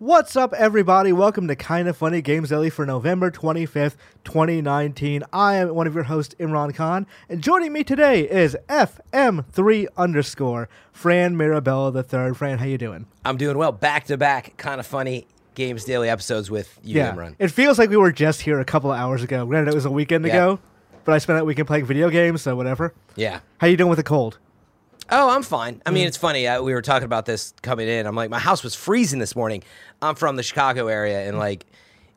What's up, everybody? Welcome to Kinda Funny Games Daily for November 25th, 2019. I am one of your hosts, Imran Khan, and joining me today is FM3 underscore Fran Mirabella III. Fran, how you doing? I'm doing well. Back to back, kind of funny Games Daily episodes with you, yeah, Imran. it feels like we were just here a couple of hours ago. Granted, it was a weekend Yeah. ago, but I spent that weekend playing video games, so whatever. Yeah. How you doing with the cold? Oh, I'm fine. I mean, Mm. it's funny. Uh, we were talking about this coming in. I'm like, my house was freezing this morning. I'm from the Chicago area, and like,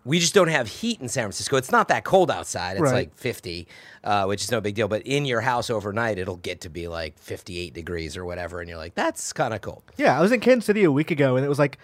we just don't have heat in San Francisco. It's not that cold outside. It's Right. like 50, uh, which is no big deal. But in your house overnight, it'll get to be like 58 degrees or whatever, and you're like, that's kind of cold. Yeah, I was in Kansas City a week ago, and it was like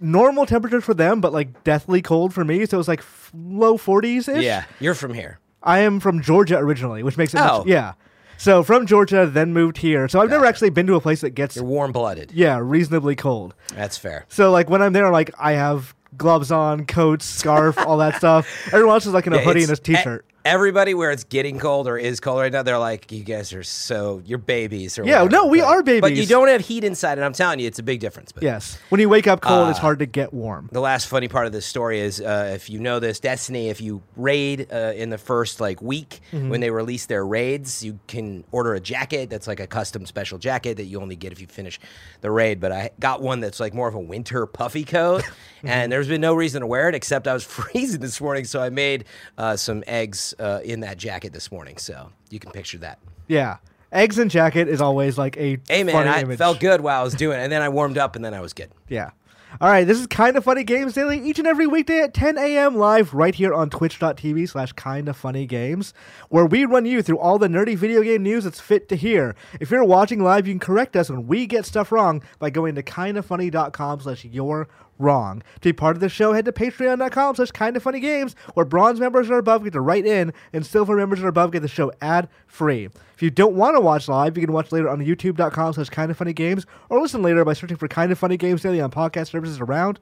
normal temperature for them, but like deathly cold for me. So it was like f- low 40s ish. Yeah, you're from here. I am from Georgia originally, which makes it Oh. much, yeah. So from Georgia, then moved here. So I've never actually been to a place that gets You're warm blooded. yeah reasonably cold. That's fair. So like when I'm there, like I have gloves on, coats, scarf, all that stuff. Everyone else is like in a hoodie and a it's- t-shirt. Everybody where it's getting cold or is cold right now, they're like, you guys are so you're babies or Yeah, whatever." no, we But- are babies. But you don't have heat inside, and I'm telling you, it's a big difference. But yes, when you wake up cold, it's Uh, hard to get warm. the last funny part of this story is uh, if you know this Destiny, if you raid uh, in the first like week Mm-hmm. when they release their raids, you can order a jacket that's like a custom special jacket that you only get if you finish the raid. But I got one that's like more of a winter puffy coat, Mm-hmm. and there's been no reason to wear it except I was freezing this morning, so I made uh, some eggs uh, in that jacket this morning. So you can picture that. Yeah, eggs and jacket is always like a Hey man, I image. felt good while I was doing it, and then I warmed up, and then I was good. Yeah. All right, this is Kind of Funny Games Daily each and every weekday at 10 a.m. live right here on twitch.tv slash kind of funny games, where we run you through all the nerdy video game news that's fit to hear. If you're watching live, you can correct us when we get stuff wrong by going to kindafunny.com slash you're wrong. To be part of the show, head to patreon.com slash games, where bronze members are above get to write in, and silver members are above get the show ad free. If you don't want to watch live, you can watch later on youtube.com slash games, or listen later by searching for kind of funny games daily on podcast services around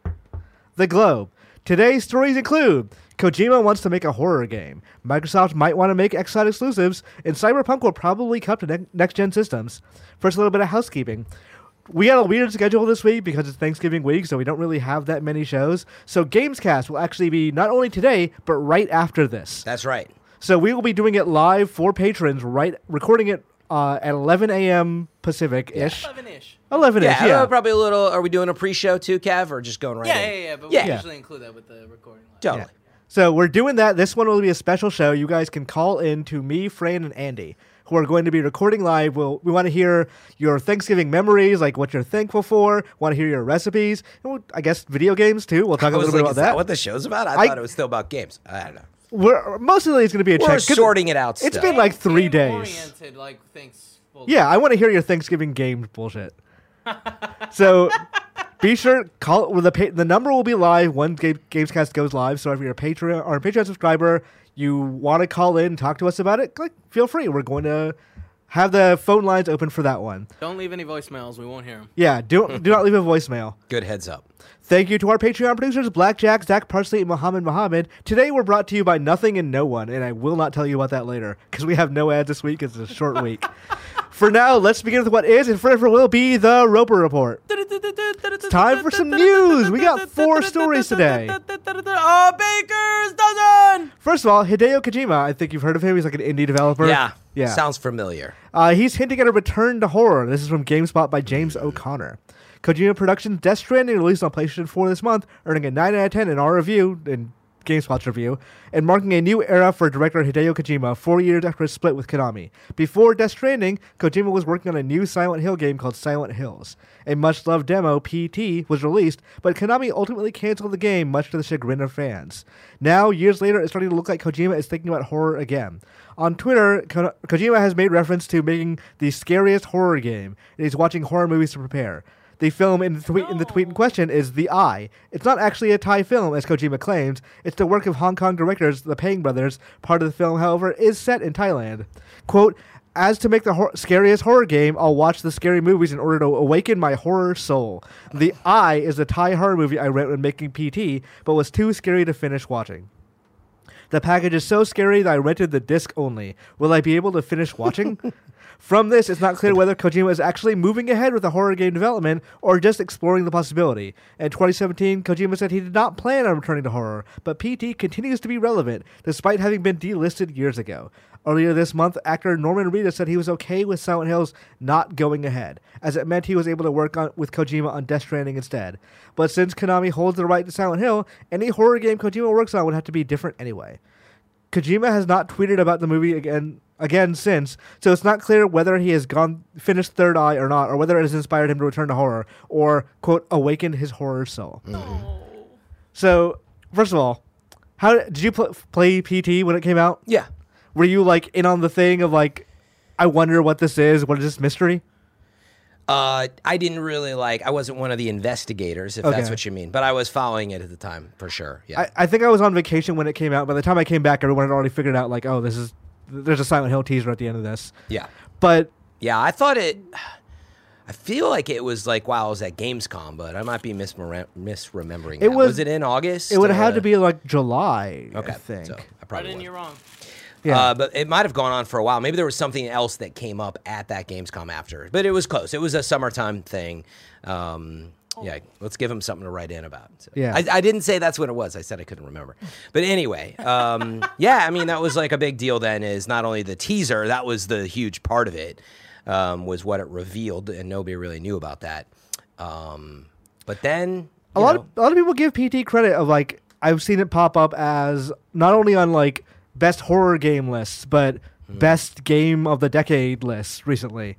the globe. Today's stories include Kojima wants to make a horror game, Microsoft might want to make Xcloud exclusives, and Cyberpunk will probably come to ne- next gen systems. First, a little bit of housekeeping. We got a weird schedule this week because it's Thanksgiving week, so we don't really have that many shows. So Gamescast will actually be not only today, but right after this. That's right. So we will be doing it live for patrons, right? Recording it uh, at 11 a.m. Pacific ish. 11-ish. 11 ish, Yeah, yeah. probably a little. Are we doing a pre-show too, Kev, or just going right Yeah, in? yeah, yeah. But Yeah. we usually include that with the recording. live. Totally. So we're doing that. This one will be a special show. You guys can call in to me, Fran, and Andy, who are going to be recording live. We'll, we want to hear your Thanksgiving memories, like what you're thankful for. Want to hear your recipes, and we'll, I guess video games too. We'll talk a I was little bit about is that. that. what the show's about? I, I- thought it was still about games. I don't know. we're mostly it's going to be a We're check. 'cause sorting it out. It's still. been like three days. Oriented, like things. Yeah, I want to hear your Thanksgiving games bullshit. so be sure call well, the the number will be live when Game- Gamescast goes live. So if you're a Patreon or a Patreon subscriber, you want to call in, talk to us about it, click, feel free. We're going to have the phone lines open for that one. Don't leave any voicemails. We won't hear them. Yeah, do do not leave a voicemail. good heads up. Thank you to our Patreon producers, Blackjack, Zach Parsley, and Muhammad Mohammed. Today we're brought to you by Nothing and No One, and I will not tell you about that later because we have no ads this week. It's a short week. For now, let's begin with what is and forever will be the Roper Report. It's time for some news. We got four stories today. Oh, Baker's dozen. First of all, Hideo Kojima. I think you've heard of him. He's like an indie developer. Yeah. yeah. Sounds familiar. Uh, he's hinting at a return to horror. This is from GameSpot by James O'Connor. Kojima Productions' Death Stranding released on PlayStation 4 this month, earning a 9 out of 10 in our review, in GameSpot's review, and marking a new era for director Hideo Kojima four years after his split with Konami. Before Death Stranding, Kojima was working on a new Silent Hill game called Silent Hills. A much loved demo, PT, was released, but Konami ultimately canceled the game, much to the chagrin of fans. Now, years later, it's starting to look like Kojima is thinking about horror again. On Twitter, Ko- Kojima has made reference to making the scariest horror game, and he's watching horror movies to prepare. The film in the, tweet, in the tweet in question is The Eye. It's not actually a Thai film, as Kojima claims. It's the work of Hong Kong directors, the Pang brothers. Part of the film, however, is set in Thailand. Quote, as to make the hor- scariest horror game, I'll watch the scary movies in order to awaken my horror soul. The Eye is a Thai horror movie I wrote when making PT, but was too scary to finish watching. The package is so scary that I rented the disc only. Will I be able to finish watching? From this, it's not clear whether Kojima is actually moving ahead with the horror game development or just exploring the possibility. In 2017, Kojima said he did not plan on returning to horror, but PT continues to be relevant, despite having been delisted years ago. Earlier this month, actor Norman Reedus said he was okay with Silent Hills not going ahead, as it meant he was able to work on, with Kojima on Death Stranding instead. But since Konami holds the right to Silent Hill, any horror game Kojima works on would have to be different anyway. Kojima has not tweeted about the movie again again since, so it's not clear whether he has gone finished Third Eye or not, or whether it has inspired him to return to horror or quote awakened his horror soul. So first of all, how did you pl- play PT when it came out? Yeah. Were you like in on the thing of like, I wonder what this is? What is this mystery? Uh, I didn't really like. I wasn't one of the investigators, if Okay. that's what you mean. But I was following it at the time for sure. Yeah. I, I think I was on vacation when it came out. By the time I came back, everyone had already figured out like, oh, this is there's a Silent Hill teaser at the end of this. yeah. But Yeah. I thought it. I feel like it was like while I was at Gamescom, but I might be misremem- misremembering. It was- was it in August? it would have had to be like July. Okay. I think. So I Right probably in, you're wrong. Yeah. Uh, but it might have gone on for a while. Maybe there was something else that came up at that Gamescom after. But it was close. It was a summertime thing. Um, yeah, let's give him something to write in about. So- Yeah. I, I didn't say that's what it was. I said I couldn't remember. But anyway, um, yeah, I mean, that was like a big deal then, is not only the teaser, that was the huge part of it, um, was what it revealed, and nobody really knew about that. Um, but then. a lot know, of, a lot of people give PT credit of like I've seen it pop up as not only on like best horror game lists, but Hmm. best game of the decade lists recently.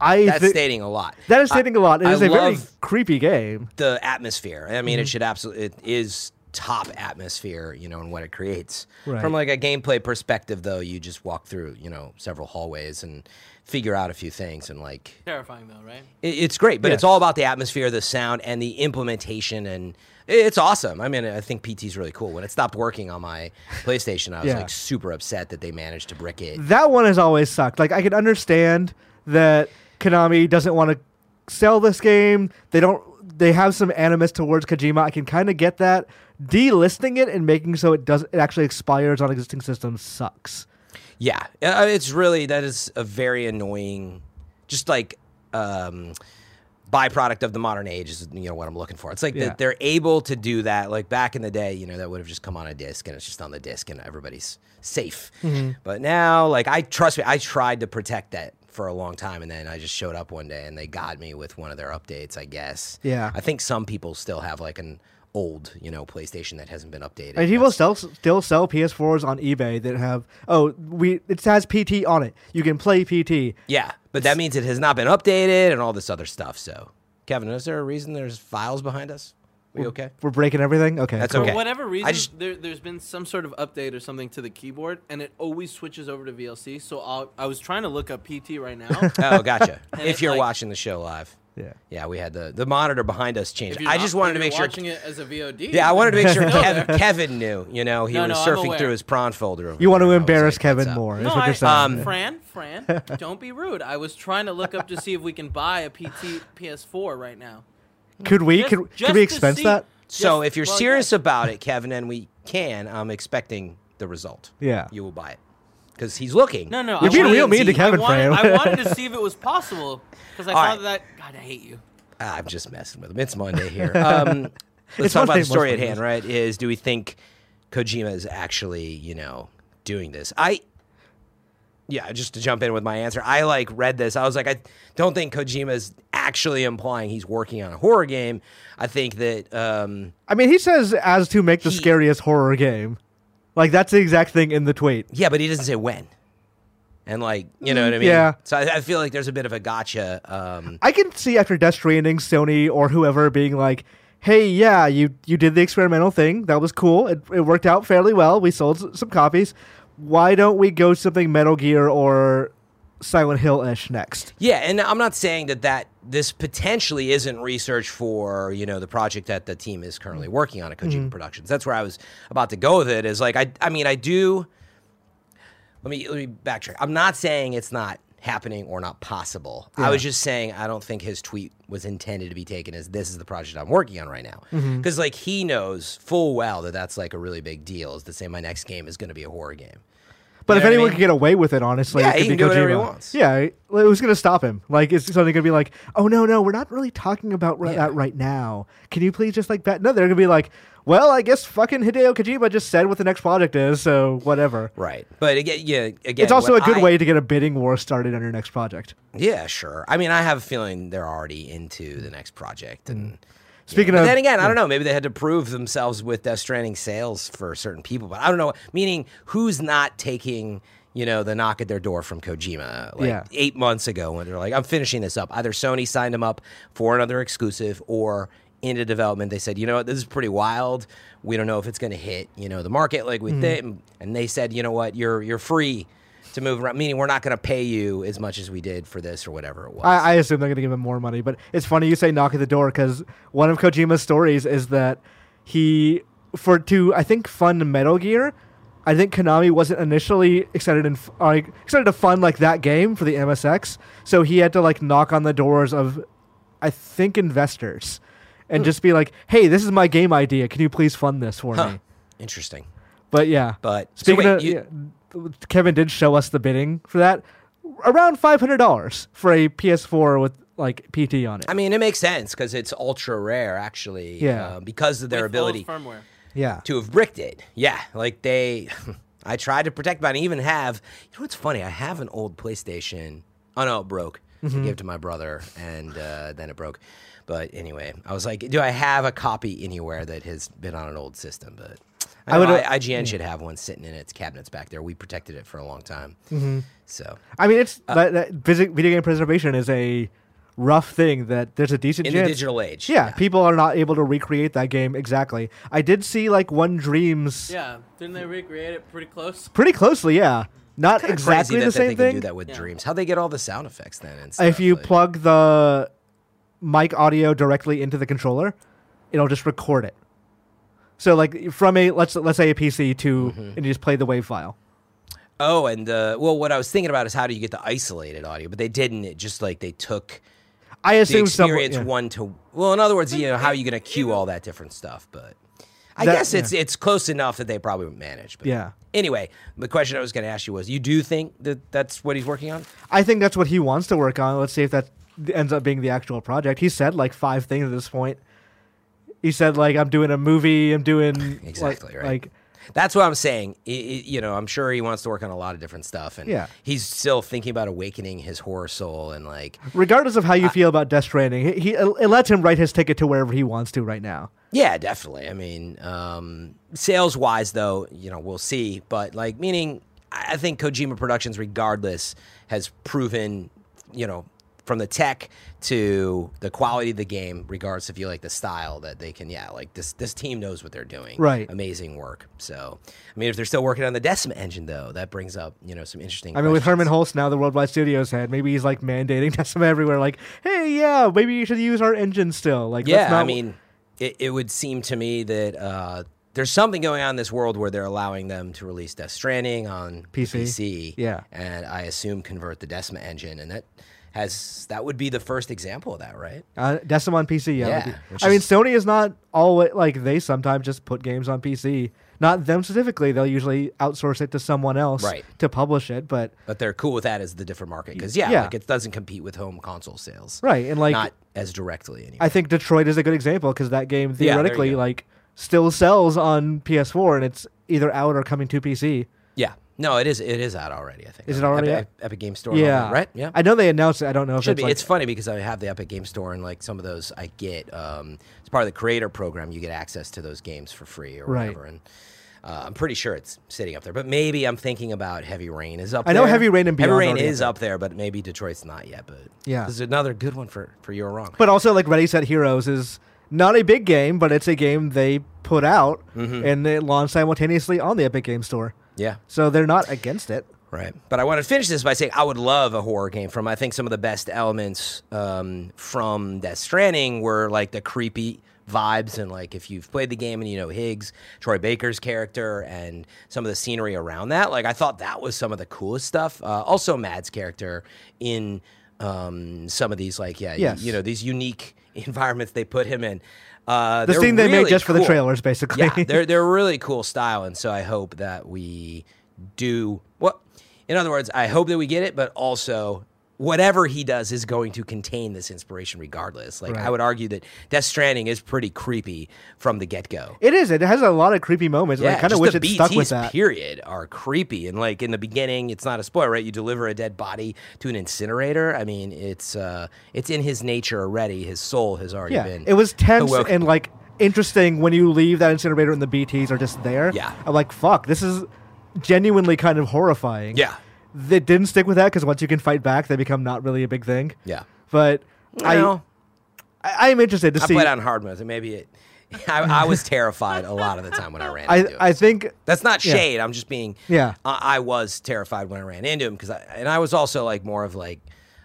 I that's thi- stating a lot. that is stating a lot. It I is a very creepy game. the atmosphere. I mean, Mm-hmm. it should absolutely it is top atmosphere, you know, and what it creates. Right. From like a gameplay perspective, though, you just walk through, you know, several hallways and figure out a few things, and like Terrifying though, right? it, it's great. But it's all about the atmosphere, the sound, and the implementation, and it- it's awesome. I mean, I think PT's really cool. When it stopped working on my PlayStation, I was Yeah. like super upset that they managed to brick it. That one has always sucked. Like I can understand that Konami doesn't want to sell this game. They don't. They have some animus towards Kojima. I can kind of get that. Delisting it and making so it does it actually expires on existing systems sucks. Yeah, uh, it's really that is a very annoying, just like um, byproduct of the modern age is you know what I'm looking for. It's like Yeah. that they're able to do that. Like back in the day, you know, that would have just come on a disc and it's just on the disc and everybody's safe. Mm-hmm. But now, like I trust me, I tried to protect that for a long time, and then I just showed up one day and they got me with one of their updates. I guess. Yeah. I think some people still have like an old, you know, PlayStation that hasn't been updated. And people still still sell PS4s on eBay that have oh we it has PT on it. You can play PT. Yeah, but that means it has not been updated and all this other stuff. So, Kevin, is there a reason there's files behind us? We okay? We're breaking everything. Okay, That's cool. okay. For whatever reason, just- there, there's been some sort of update or something to the keyboard, and it always switches over to VLC. So I'll, I was trying to look up PT right now. Oh, gotcha. If you're like- watching the show live, Yeah. yeah, we had the the monitor behind us change. I just wanted to make you're sure. watching it as a VOD. Yeah, I wanted to make sure No, Kevin. Kevin knew. You know, he No, was no, surfing through his prawn folder. over You want to and I was embarrass like, Kevin more? Is No, what I, you're saying. Um, Fran, Fran, don't be rude. I was trying to look up to see if we can buy a PT PS4 right now. Could we Just- could, could we expense see- that? So, Yes, if you're well, serious yes. about it, Kevin, and we can, I'm expecting the result. Yeah. you will buy it because he's looking. No, no, You're I being wanted- real mean to Kevin, I wanted, Fran. I wanted to see if it was possible because I All thought right. that. God, I hate you. I'm just messing with him. It's Monday here. Um, let's It's talk about the story at hand, right? Is do we think Kojima is actually, you know, doing this? I, yeah, just to jump in with my answer, I like read this. I was like, I don't think Kojima is actually implying he's working on a horror game. I think that, um, I mean, he says as to make the He- scariest horror game. Like that's the exact thing in the tweet. yeah, but he doesn't say when. And like, you know what I mean? Yeah. So I, I feel like there's a bit of a gotcha. Um, I can see after Death Stranding, Sony or whoever being like, "Hey, yeah, you you did the experimental thing. That was cool. It, it worked out fairly well. We sold some copies. Why don't we go something Metal Gear or Silent Hill ish next?" Yeah, and I'm not saying that that this potentially isn't research for you know the project that the team is currently working on at Kojima mm-hmm. Productions. That's where I was about to go with it. Is like I I mean I do. Let me let me backtrack. I'm not saying it's not happening or not possible. I was just saying I don't think his tweet was intended to be taken as this is the project I'm working on right now. Mm-hmm. Because like he knows full well that that's like a really big deal. Is to say my next game is going to be a horror game. But You if what I anyone mean? could get away with it, honestly, Yeah, it could be do whatever he Kojima. Yeah, it- who's gonna stop him? Like, is something gonna be like, oh no, no, we're not really talking about Yeah. that right now. Can you please just like bet? No, they're gonna be like, well, I guess fucking Hideo Kojima just said what the next project is, so whatever. Right. But again, yeah, again, it's also a good I- way to get a bidding war started on your next project. Yeah, sure. I mean, I have a feeling they're already into the next project, and mm. Speaking But of, then again, I don't know. Maybe they had to prove themselves with Death Stranding sales for certain people, but I don't know. Meaning, who's not taking you know the knock at their door from Kojima like Yeah. eight months ago when they're like, "I'm finishing this up." Either Sony signed him up for another exclusive, or into development they said, "You know what? This is pretty wild. We don't know if it's going to hit you know the market like Mm-hmm. we think." And they said, "You know what? You're you're free." To move around, meaning we're not going to pay you as much as we did for this or whatever it was. I, I assume they're gonna give him more money, but it's funny you say knock at the door because one of Kojima's stories is that he for to I think fund Metal Gear. I think Konami wasn't initially excited and f- like excited to fund like that game for the MSX, so he had to like knock on the doors of, I think investors, and hmm. just be like, "Hey, this is my game idea. Can you please fund this for Huh. me?" Interesting. But yeah, But so speaking wait, of, you- Kevin did show us the bidding for that, around five hundred dollars for a PS4 with like PT on it. I mean, it makes sense because it's ultra rare, actually. Yeah. uh, because of their With ability firmware. yeah, to have bricked it. Yeah, like they. I tried to protect, but I even have. You know what's funny? I have an old PlayStation. Oh no, it broke. Mm-hmm. I gave it to my brother, and uh, then it broke. But anyway, I was like, do I have a copy anywhere that has been on an old system? But I, I would. would, uh, IGN should have one sitting in its cabinets back there. We protected it for a long time. Mm-hmm. So I mean, it's that, that video game preservation is a rough thing. That there's a decent in the digital age, yeah, people are not able to recreate that game exactly. I did see like one Dreams Yeah, didn't they recreate it pretty close? pretty closely. Yeah, not Kinda exactly crazy the that, that they same can thing. do that with Yeah. dreams. How they get all the sound effects then? And if you like- plug the mic audio directly into the controller, it'll just record it. So like from a let's let's say a PC to Mm-hmm. and you just play the wave file. Oh, and uh, well, what I was thinking about is how do you get the isolated audio? But they didn't. It just like they took I the assume some experience yeah. one to. Well, in other words, you know, how are you going to cue all that different stuff? But I That- guess it's it's close enough that they probably would manage. But Yeah. Anyway, the question I was going to ask you was: You do think that that's what he's working on? I think that's what he wants to work on. Let's see if that ends up being the actual project. He said like five things at this point. He said like I'm doing a movie. I'm doing like- Exactly, right. Like That's what I'm saying. I- I- you know, I'm sure he wants to work on a lot of different stuff, and Yeah. he's still thinking about awakening his horror soul and like regardless of how you feel about Death Stranding, he, he it lets him write his ticket to wherever he wants to right now. Yeah, definitely. I mean, um, sales wise, though, you know, we'll see. But like, meaning, I I think Kojima Productions, regardless, has proven, you know, from the tech to the quality of the game, regardless if you like the style, that they can, yeah, like this this team knows what they're doing. Right. Amazing work. So, I mean, if they're still working on the Decima engine, though, that brings up, you know, some interesting. I mean, with Hermen questions. Hulst now the Worldwide Studios head, maybe he's like mandating Decima everywhere. Like, hey, yeah, maybe you should use our engine still. Like, let's Yeah, not I mean, it, it would seem to me that uh, there's something going on in this world where they're allowing them to release Death Stranding on PC. PC. Yeah. and I assume convert the Decima engine, and that has that would be the first example of that, right? Uh, Decima on PC, yeah. Yeah, would be- I mean, Sony is not always like they sometimes just put games on PC. Not them specifically; they'll usually outsource it to someone else Right. to publish it. But But they're cool with that as the different market because yeah, Yeah. like it doesn't compete with home console sales, right, and like Not as directly anyway. I think Detroit is a good example because that game theoretically go. like still sells on PS4 and it's either out or coming to PC. yeah, no, it is. It is out already. I think Is it already Epic? Epic Game Store? Yeah, right. Yeah, I know they announced it. I don't know if should it's be. like, it's funny because I have the Epic Game Store and like some of those I get um, as part of the creator program. You get access to those games for free or Right. whatever. And uh, I'm pretty sure it's sitting up there. But maybe I'm thinking about Heavy Rain is up. I know there. Heavy Rain and Heavy Rain is up there, but maybe Detroit's not yet. But Yeah. this is another good one for for you're wrong. But also, like Ready Set Heroes is not a big game, but it's a game they put out Mm-hmm. and it launched simultaneously on the Epic Game Store. Yeah. So they're not against it. Right. But I want to finish this by saying I would love a horror game from I think some of the best elements um, from Death Stranding were like the creepy vibes. And like if you've played the game and you know Higgs, Troy Baker's character, and some of the scenery around that, like I thought that was some of the coolest stuff. Uh, also, Mads character in um, some of these, like yeah, Yes. you, know these unique environments they put him in. Uh, The scene they made really just for the trailers, basically. Yeah, they're they're really cool style, and so I hope that we do what. In other words, I hope that we get it, but also whatever he does is going to contain this inspiration regardless. Like Right. I would argue that Death Stranding is pretty creepy from the get go. It is. It has a lot of creepy moments. and I kind of wish it stuck with BTs, that. Period are creepy, and like in the beginning, it's not a spoiler, right? You deliver a dead body to an incinerator. I mean, it's uh, it's in his nature already. His soul has already Yeah, been. it was tense awoken. and like interesting when you leave that incinerator and the BTs are just there. Yeah. I'm like, fuck, this is genuinely kind of horrifying. Yeah. They didn't stick with that because once you can fight back, they become not really a big thing. yeah. But Well, I, I am interested to I see. played on hard mode, and maybe it. I, I was terrified a lot of the time when I ran. I, into him. I think That's not Yeah. shade. I'm just being. Yeah. I, I was terrified when I ran into him because I and I was also like more of like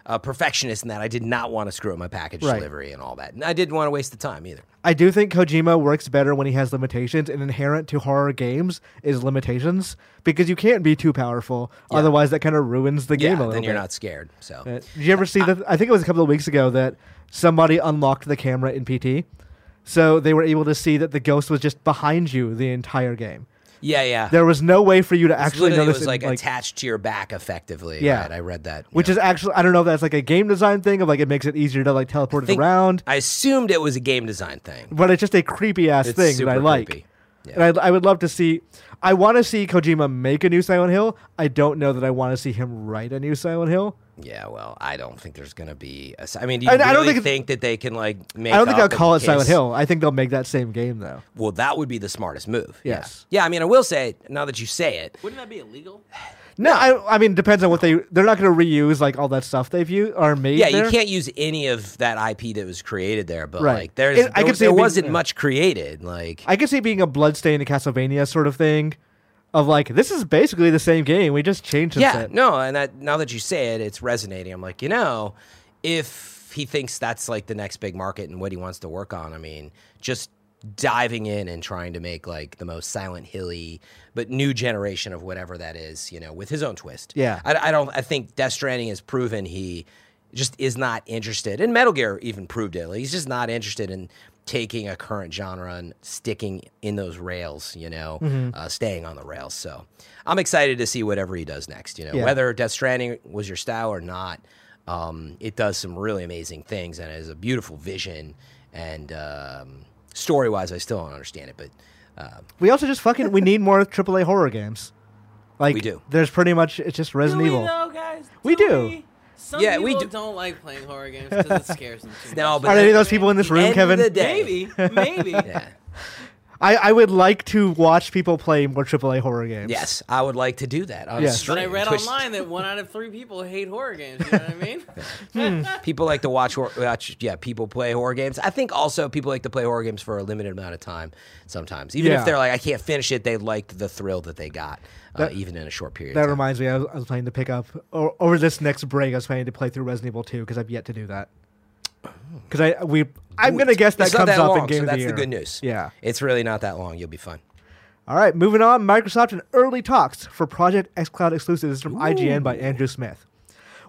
a perfectionist in that I did not want to screw up my package Right. delivery and all that, and I didn't want to waste the time either. I do think Kojima works better when he has limitations, and inherent to horror games is limitations because you can't be too powerful. Yeah. Otherwise, that kind of ruins the game Yeah, a little then you're bit. not scared. So Uh, Did you ever see that? I think it was a couple of weeks ago that somebody unlocked the camera in PT, so they were able to see that the ghost was just behind you the entire game. Yeah, yeah. There was no way for you to actually literally notice was it, like, attached to your back effectively. Yeah. right? I read that. which yeah. is actually I don't know if that's like a game design thing of like it makes it easier to like teleport it think- around, I assumed it was a game design thing. but it's just a creepy ass It's thing that I like. creepy. Yeah. And I, I would love to see. I want to see Kojima make a new Silent Hill. I don't know that I want to see him write a new Silent Hill. Yeah, well, I don't think there's gonna be. A, si- I mean, do you I- I don't think think, that they can like make? I don't think up they'll call it in Silent Hill. I think they'll make that same game though. Well, that would be the smartest move. Yes. Yeah. I mean, I will say now that you say it, Wouldn't that be illegal? No, I, I mean, depends on what they. They're not going to reuse like all that stuff they've used or made. yeah, there. you can't use any of that IP that was created there. But Right. like, there's It- I there, could see it there being- wasn't yeah. much created. Like, I could see it being a bloodstain in Castlevania sort of thing, of like this is basically the same game. We just changed yeah, shit. no, and that now that you say it, it's resonating. I'm like, you know, if he thinks that's like the next big market and what he wants to work on, I mean, just diving in and trying to make like the most Silent Hilly but new generation of whatever that is, you know, with his own twist. Yeah. I, I don't. I think Death Stranding has proven he just is not interested, and Metal Gear even proved it. Like, he's just not interested in taking a current genre and sticking in those rails, you know, Mm-hmm. uh, staying on the rails. So I'm excited to see whatever he does next. You know, Yeah. whether Death Stranding was your style or not, um, it does some really amazing things and it has a beautiful vision. And um, story wise, I still don't understand it, but uh, We also just fucking we need more AAA horror games. Like We do. There's pretty much it's just Resident do we Evil. though, guys? We do. We? Some Yeah, people we do. don't like playing horror games because it scares them too No, much. but Are there any of those people in this room, end of Kevin? the day- maybe, maybe. yeah. I, I would like to watch people play more AAA horror games. Yes, I would like to do that on Yes. stream. But I read Twitch- online that one out of three people hate horror games. You know what I mean? People like to watch, hor- watch, yeah, people play horror games. I think also people like to play horror games for a limited amount of time. Sometimes, even Yeah. if they're like, I can't finish it, they liked the thrill that they got, uh, even in a short period. That of time. reminds me, I was, I was planning to pick up o- over this next break. I was planning to play through Resident Evil 2 because I've yet to do that. Because I we I'm gonna guess that it's comes that up long, in Game so of the that's Year. the good news. Yeah. it's really not that long. You'll be fine. All right, moving on. Microsoft and early talks for Project xCloud exclusives from IGN by Andrew Smith.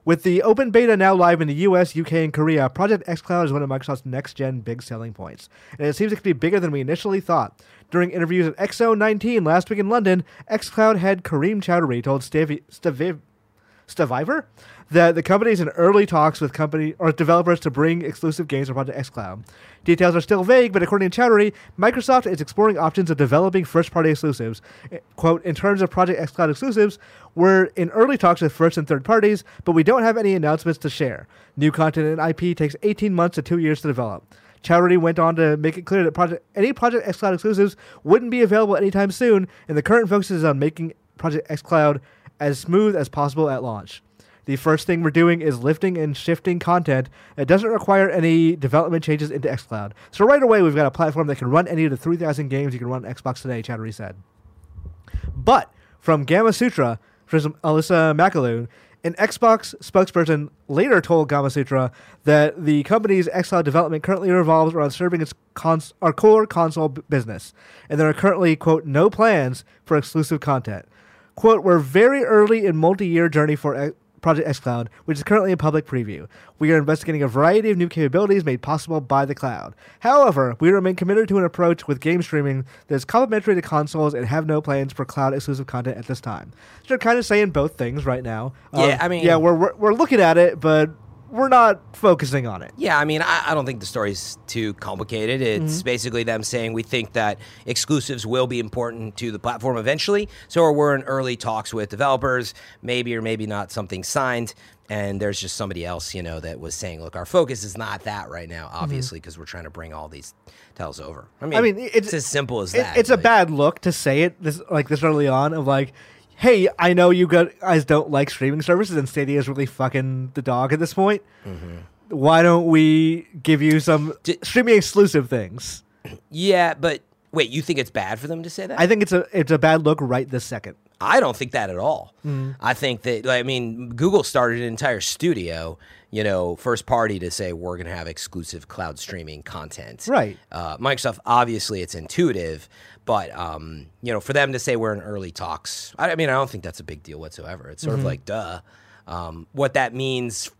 With the open beta now live in the US, UK, and Korea, Project xCloud is one of Microsoft's next gen big selling points. And it seems it could be bigger than we initially thought. During interviews at XO19 last week in London, xCloud head Kareem Choudhry told Stavi- Staviv- Stevivor that the company is in early talks with company or developers to bring exclusive games to Project xCloud. Details are still vague, but according to Choudhry, Microsoft is exploring options of developing first-party exclusives. Eh, Quote, in terms of Project xCloud exclusives, we're in early talks with first and third parties, but we don't have any announcements to share. New content and IP takes 18 months to two years to develop. Choudhry went on to make it clear that project, any Project xCloud exclusives wouldn't be available anytime soon, and the current focus is on making Project xCloud as smooth as possible at launch. The first thing we're doing is lifting and shifting content that doesn't require any development changes into xCloud. So right away, we've got a platform that can run any of the 3,000 games you can run on Xbox today, Choudhry said. But from Gamasutra, from Alyssa McAloon, An Xbox spokesperson later told Gamasutra that the company's xCloud development currently revolves around serving its cons- our core console b- business, and there are currently quote no plans for exclusive content. Quote, we're very early in multi-year journey for Project xCloud, which is currently in public preview. We are investigating a variety of new capabilities made possible by the cloud. However, we remain committed to an approach with game streaming that is complementary to consoles and have no plans for cloud exclusive content at this time. So they're kind of saying both things right now. Um, Yeah, I mean- yeah, we're, we're we're looking at it, but we're not focusing on it. Yeah, I mean, I, I don't think the story's too complicated. It's Mm-hmm. basically them saying we think that exclusives will be important to the platform eventually. So we're in early talks with developers, maybe or maybe not something signed. And there's just somebody else, you know, that was saying, look, our focus is not that right now, obviously, because we're trying to bring all these titles over. I mean, Mm-hmm. I mean, it's, it's- as simple as It- that. it's a bad look to say it this like this early on of like, hey, I know you guys don't like streaming services and Stadia is really fucking the dog at this point. Why don't we give you some streaming exclusive things? Yeah, but wait, you think it's bad for them to say that? I think it's a it's a bad look right this second. I don't think that at all. Mm. I think that, I mean, Google started an entire studio, you know, first party to say we're going to have exclusive cloud streaming content. Right. Uh, Microsoft, obviously, it's intuitive, but, um, you know, for them to say we're in early talks, I, I mean, I don't think that's a big deal whatsoever. It's sort Mm-hmm. of like, duh. Um, what that means,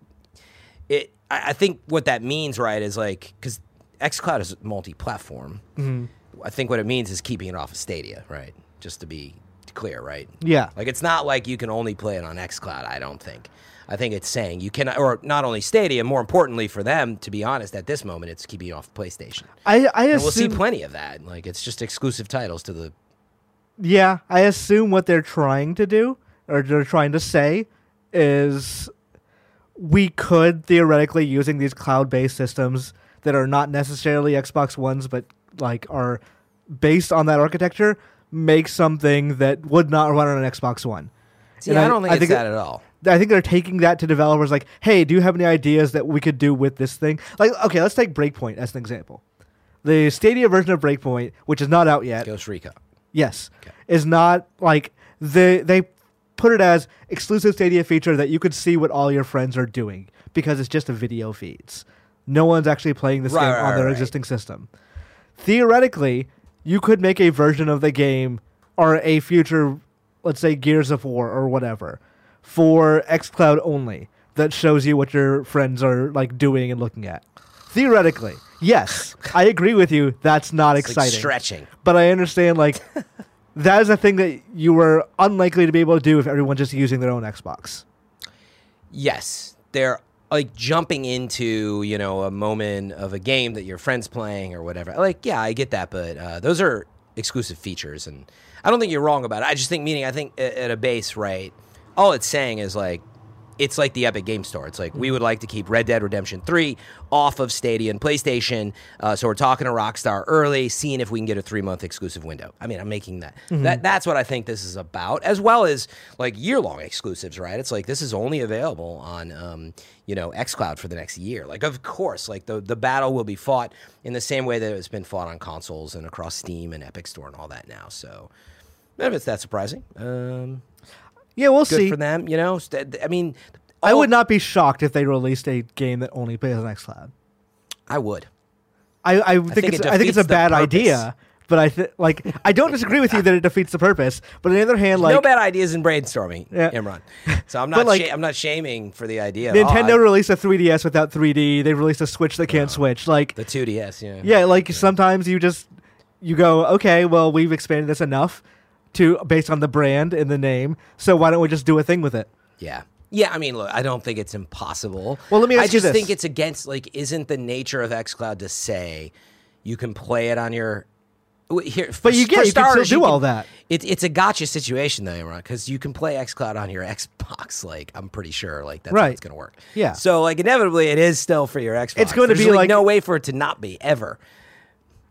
it, I, I think what that means, right, is like, because xCloud is multi platform. Mm-hmm. I think what it means is keeping it off of Stadia, right? Just to be clear, right? Yeah. Like it's not like you can only play it on XCloud, I don't think. I think it's saying you can or not only Stadia, more importantly for them, to be honest, at this moment it's keeping off PlayStation. I I And we'll see plenty of that. Like it's just exclusive titles to the yeah, I assume what they're trying to do or they're trying to say is we could theoretically using these cloud-based systems that are not necessarily Xbox Ones but like are based on that architecture make something that would not run on an Xbox One. See, And I, don't think I it's think that at all. I think they're taking that to developers like, hey, do you have any ideas that we could do with this thing? Like, okay, let's take Breakpoint as an example. The Stadia version of Breakpoint, which is not out yet, Ghost Recon. yes, is not like the they put it as exclusive Stadia feature that you could see what all your friends are doing because it's just a video feeds. No one's actually playing this Right, game right, on their right. existing system. Theoretically, you could make a version of the game or a future, let's say Gears of War or whatever, for xCloud only that shows you what your friends are like doing and looking at. Theoretically, yes, I agree with you. That's not It's like exciting stretching. but I understand like that is a thing that you were unlikely to be able to do if everyone's just using their own Xbox. Yes, they're like jumping into you know a moment of a game that your friend's playing or whatever. Like, yeah, I get that, but uh, those are exclusive features, and I don't think you're wrong about it. I just think, meaning, I think at a base, right? All it's saying is like. It's like the Epic Game Store. It's like we would like to keep Red Dead Redemption 3 off of Stadia and PlayStation. Uh, so we're talking to Rockstar early, seeing if we can get a three month exclusive window. I mean, I'm making that. That that's what I think this is about, as well as like year long exclusives, right? It's like this is only available on um, you know XCloud for the next year. Like, of course, like the the battle will be fought in the same way that it's been fought on consoles and across Steam and Epic Store and all that now. So. None of it's that surprising. Um, Yeah, we'll good see. for them, you know. I mean, I would not be shocked if they released a game that only plays on XCloud. I would. I, I think, think it's it I think it's a bad purpose. idea, but I th- like I don't disagree with you that it defeats the purpose. But on the other hand, like no bad ideas in brainstorming, Yeah. Imran. So I'm not. like, sha- I'm not shaming for the idea. all. Nintendo I- released a 3DS without 3D. They released a Switch that can't oh. switch. Like the 2DS. Yeah. yeah, like sometimes you just you go okay, well we've expanded this enough to based on the brand and the name. So why don't we just do a thing with it? Yeah. Yeah, I mean, look, I don't think it's impossible. Well, let me I you just think it's against like isn't the nature of XCloud to say you can play it on your here But for- you get- you can still do can- all that. It, it's a gotcha situation though, Imran, because you can play XCloud on your Xbox. Like I'm pretty sure, like that's how Right. it's going to work. Yeah. So like inevitably, it is still for your Xbox. It's going to be like, like- no way for it to not be ever.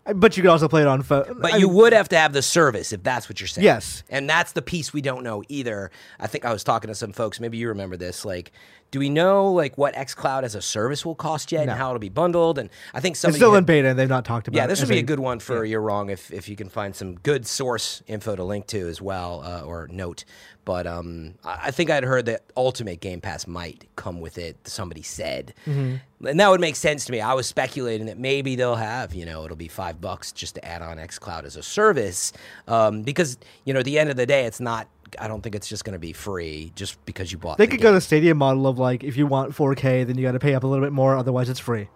But you could also play it on phone. But I you mean, would have to have the service if that's what you're saying. Yes. And that's the piece we don't know either. I think I was talking to some folks, maybe you remember this. Like, do we know like what xCloud as a service will cost yet No. and how it'll be bundled? And I think It's somebody still had- in beta, and they've not talked about. yeah, this would be a good one for you're wrong if if you can find some good source info to link to as well uh, or note. But um, I I think I'd heard that Ultimate Game Pass might come with it. Somebody said, Mm-hmm. and that would make sense to me. I was speculating that maybe they'll have you know it'll be five bucks just to add on XCloud as a service um, because you know at the end of the day it's not. I don't think it's just going to be free just because you bought. They the could game. go the stadium model of like if you want 4K, then you got to pay up a little bit more. Otherwise, it's free.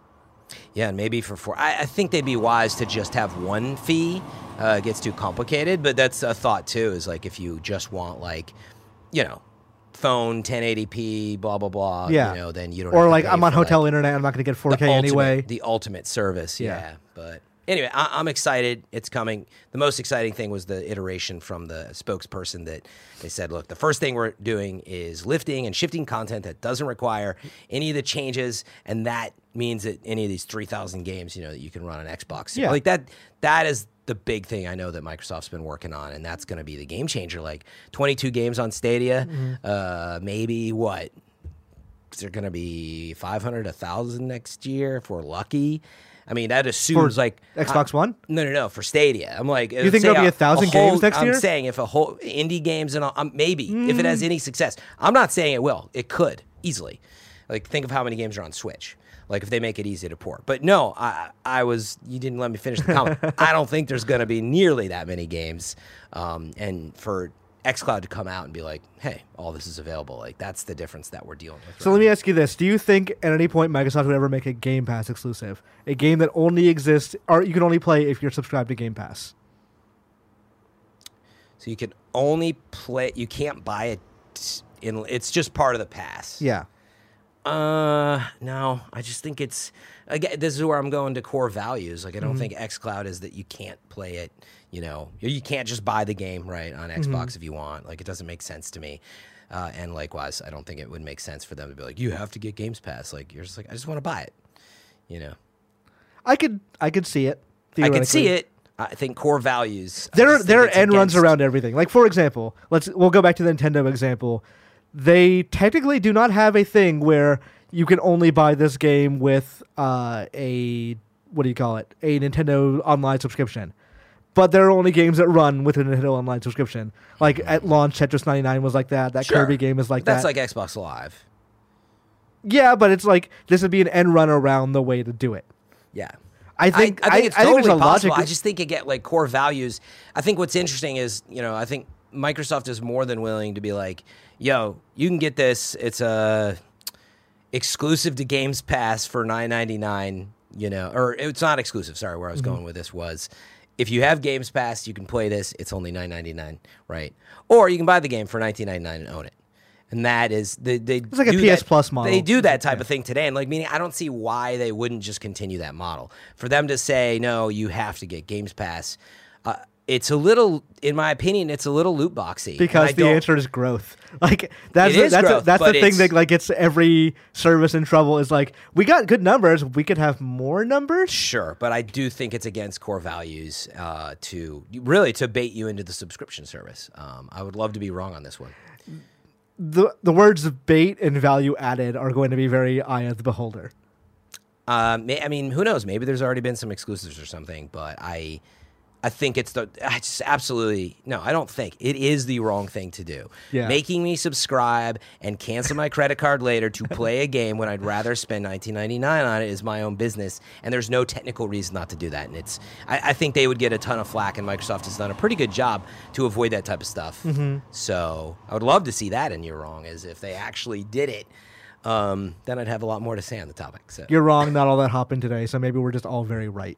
Yeah, and maybe for four. I, I think they'd be wise to just have one fee. Uh, it gets too complicated, but that's a thought too. Is like if you just want like, you know, phone 1080p, blah blah blah. Yeah. You know, then you don't. Or have to like I'm on hotel like, internet, I'm not going to get 4K ultimate- anyway. The ultimate service. Yeah. Yeah. But anyway, I, I'm excited. It's coming. The most exciting thing was the iteration from the spokesperson that they said, look, the first thing we're doing is lifting and shifting content that doesn't require any of the changes, and that means that any of these 3,000 games, you know, that you can run on Xbox. Yeah. Like that. That is the big thing I know that Microsoft's been working on, and that's going to be the game changer. Like 22 games on Stadia, Mm-hmm. uh, maybe what is there going to be 500 1000 next year if we're lucky i mean that assumes like Xbox I- One? no no no for stadia. I'm like You think there'll be a thousand whole- games next i'm year? Mm. saying if a whole indie games and all, um, maybe if it has any success. I'm not saying it will. It could easily. Like think of how many games are on switch. Like if they make it easy to port. But no i i was you didn't let me finish the comment. I don't think there's going to be nearly that many games um, and for xcloud to come out and be like hey all this is available like that's the difference that we're dealing with So let me ask you this: Do you think at any point Microsoft would ever make a Game Pass exclusive, a game that only exists or you can only play if you're subscribed to Game Pass? So you can only play. You can't buy it. In it's just part of the pass. Yeah. Uh, no. I just think it's again. This is where I'm going to core values. Like I don't think XCloud is that you can't play it. You know, you can't just buy the game right on Xbox if you want. Like it doesn't make sense to me. Uh, and likewise, I don't think it would make sense for them to be like, you have to get Games Pass. Like you're just like, I just want to buy it. You know, I could I could see it. I can see it. I think core values. There, there are end runs around everything. Like for example, let's we'll go back to the Nintendo example. They technically do not have a thing where you can only buy this game with uh, a what do you call it? A Nintendo Online subscription. But there are only games that run with a Nintendo Online subscription. Like at launch, Tetris 99 was like that. That Sure. Kirby game is like that. That's that. like Xbox Live. yeah, but it's like this would be an end run around the way to do it. Yeah. I think I, think it's I totally there's a possible. logic. I just think it get like core values. I think what's interesting is you know I think Microsoft is more than willing to be like, yo, you can get this. It's a exclusive to Games Pass for nine ninety nine. You know, or it's not exclusive. Sorry, where I was Mm-hmm. going with this was. If you have Games Pass, you can play this. It's only nine ninety nine, right? Or you can buy the game for nineteen ninety nine and own it. And that is they they It's like a PS that- Plus model. They do that type of thing today, and like meaning I don't see why they wouldn't just continue that model. For them to say no, you have to get Games Pass. Uh, it's a little, in my opinion, it's a little loot boxy. because the answer is growth. Like that's the, that's growth, the, that's the thing that like gets every service in trouble. Is like we got good numbers, we could have more numbers. Sure, but I do think it's against core values uh, to really to bait you into the subscription service. Um, I would love to be wrong on this one. The the words bait and value added are going to be very eye of the beholder. Um, I mean, who knows? Maybe there's already been some exclusives or something, but I, I think it's the. I just absolutely no. I don't think it is the wrong thing to do. Yeah. Making me subscribe and cancel my credit card later to play a game when I'd rather spend 19.99 on it is my own business, and there's no technical reason not to do that. And it's. I, I think they would get a ton of flack, and Microsoft has done a pretty good job to avoid that type of stuff. Mm-hmm. So I would love to see that in You're Wrong, as if they actually did it. Um, then I'd have a lot more to say on the topic. So You're wrong. Not all that happened today, so maybe we're just all very right.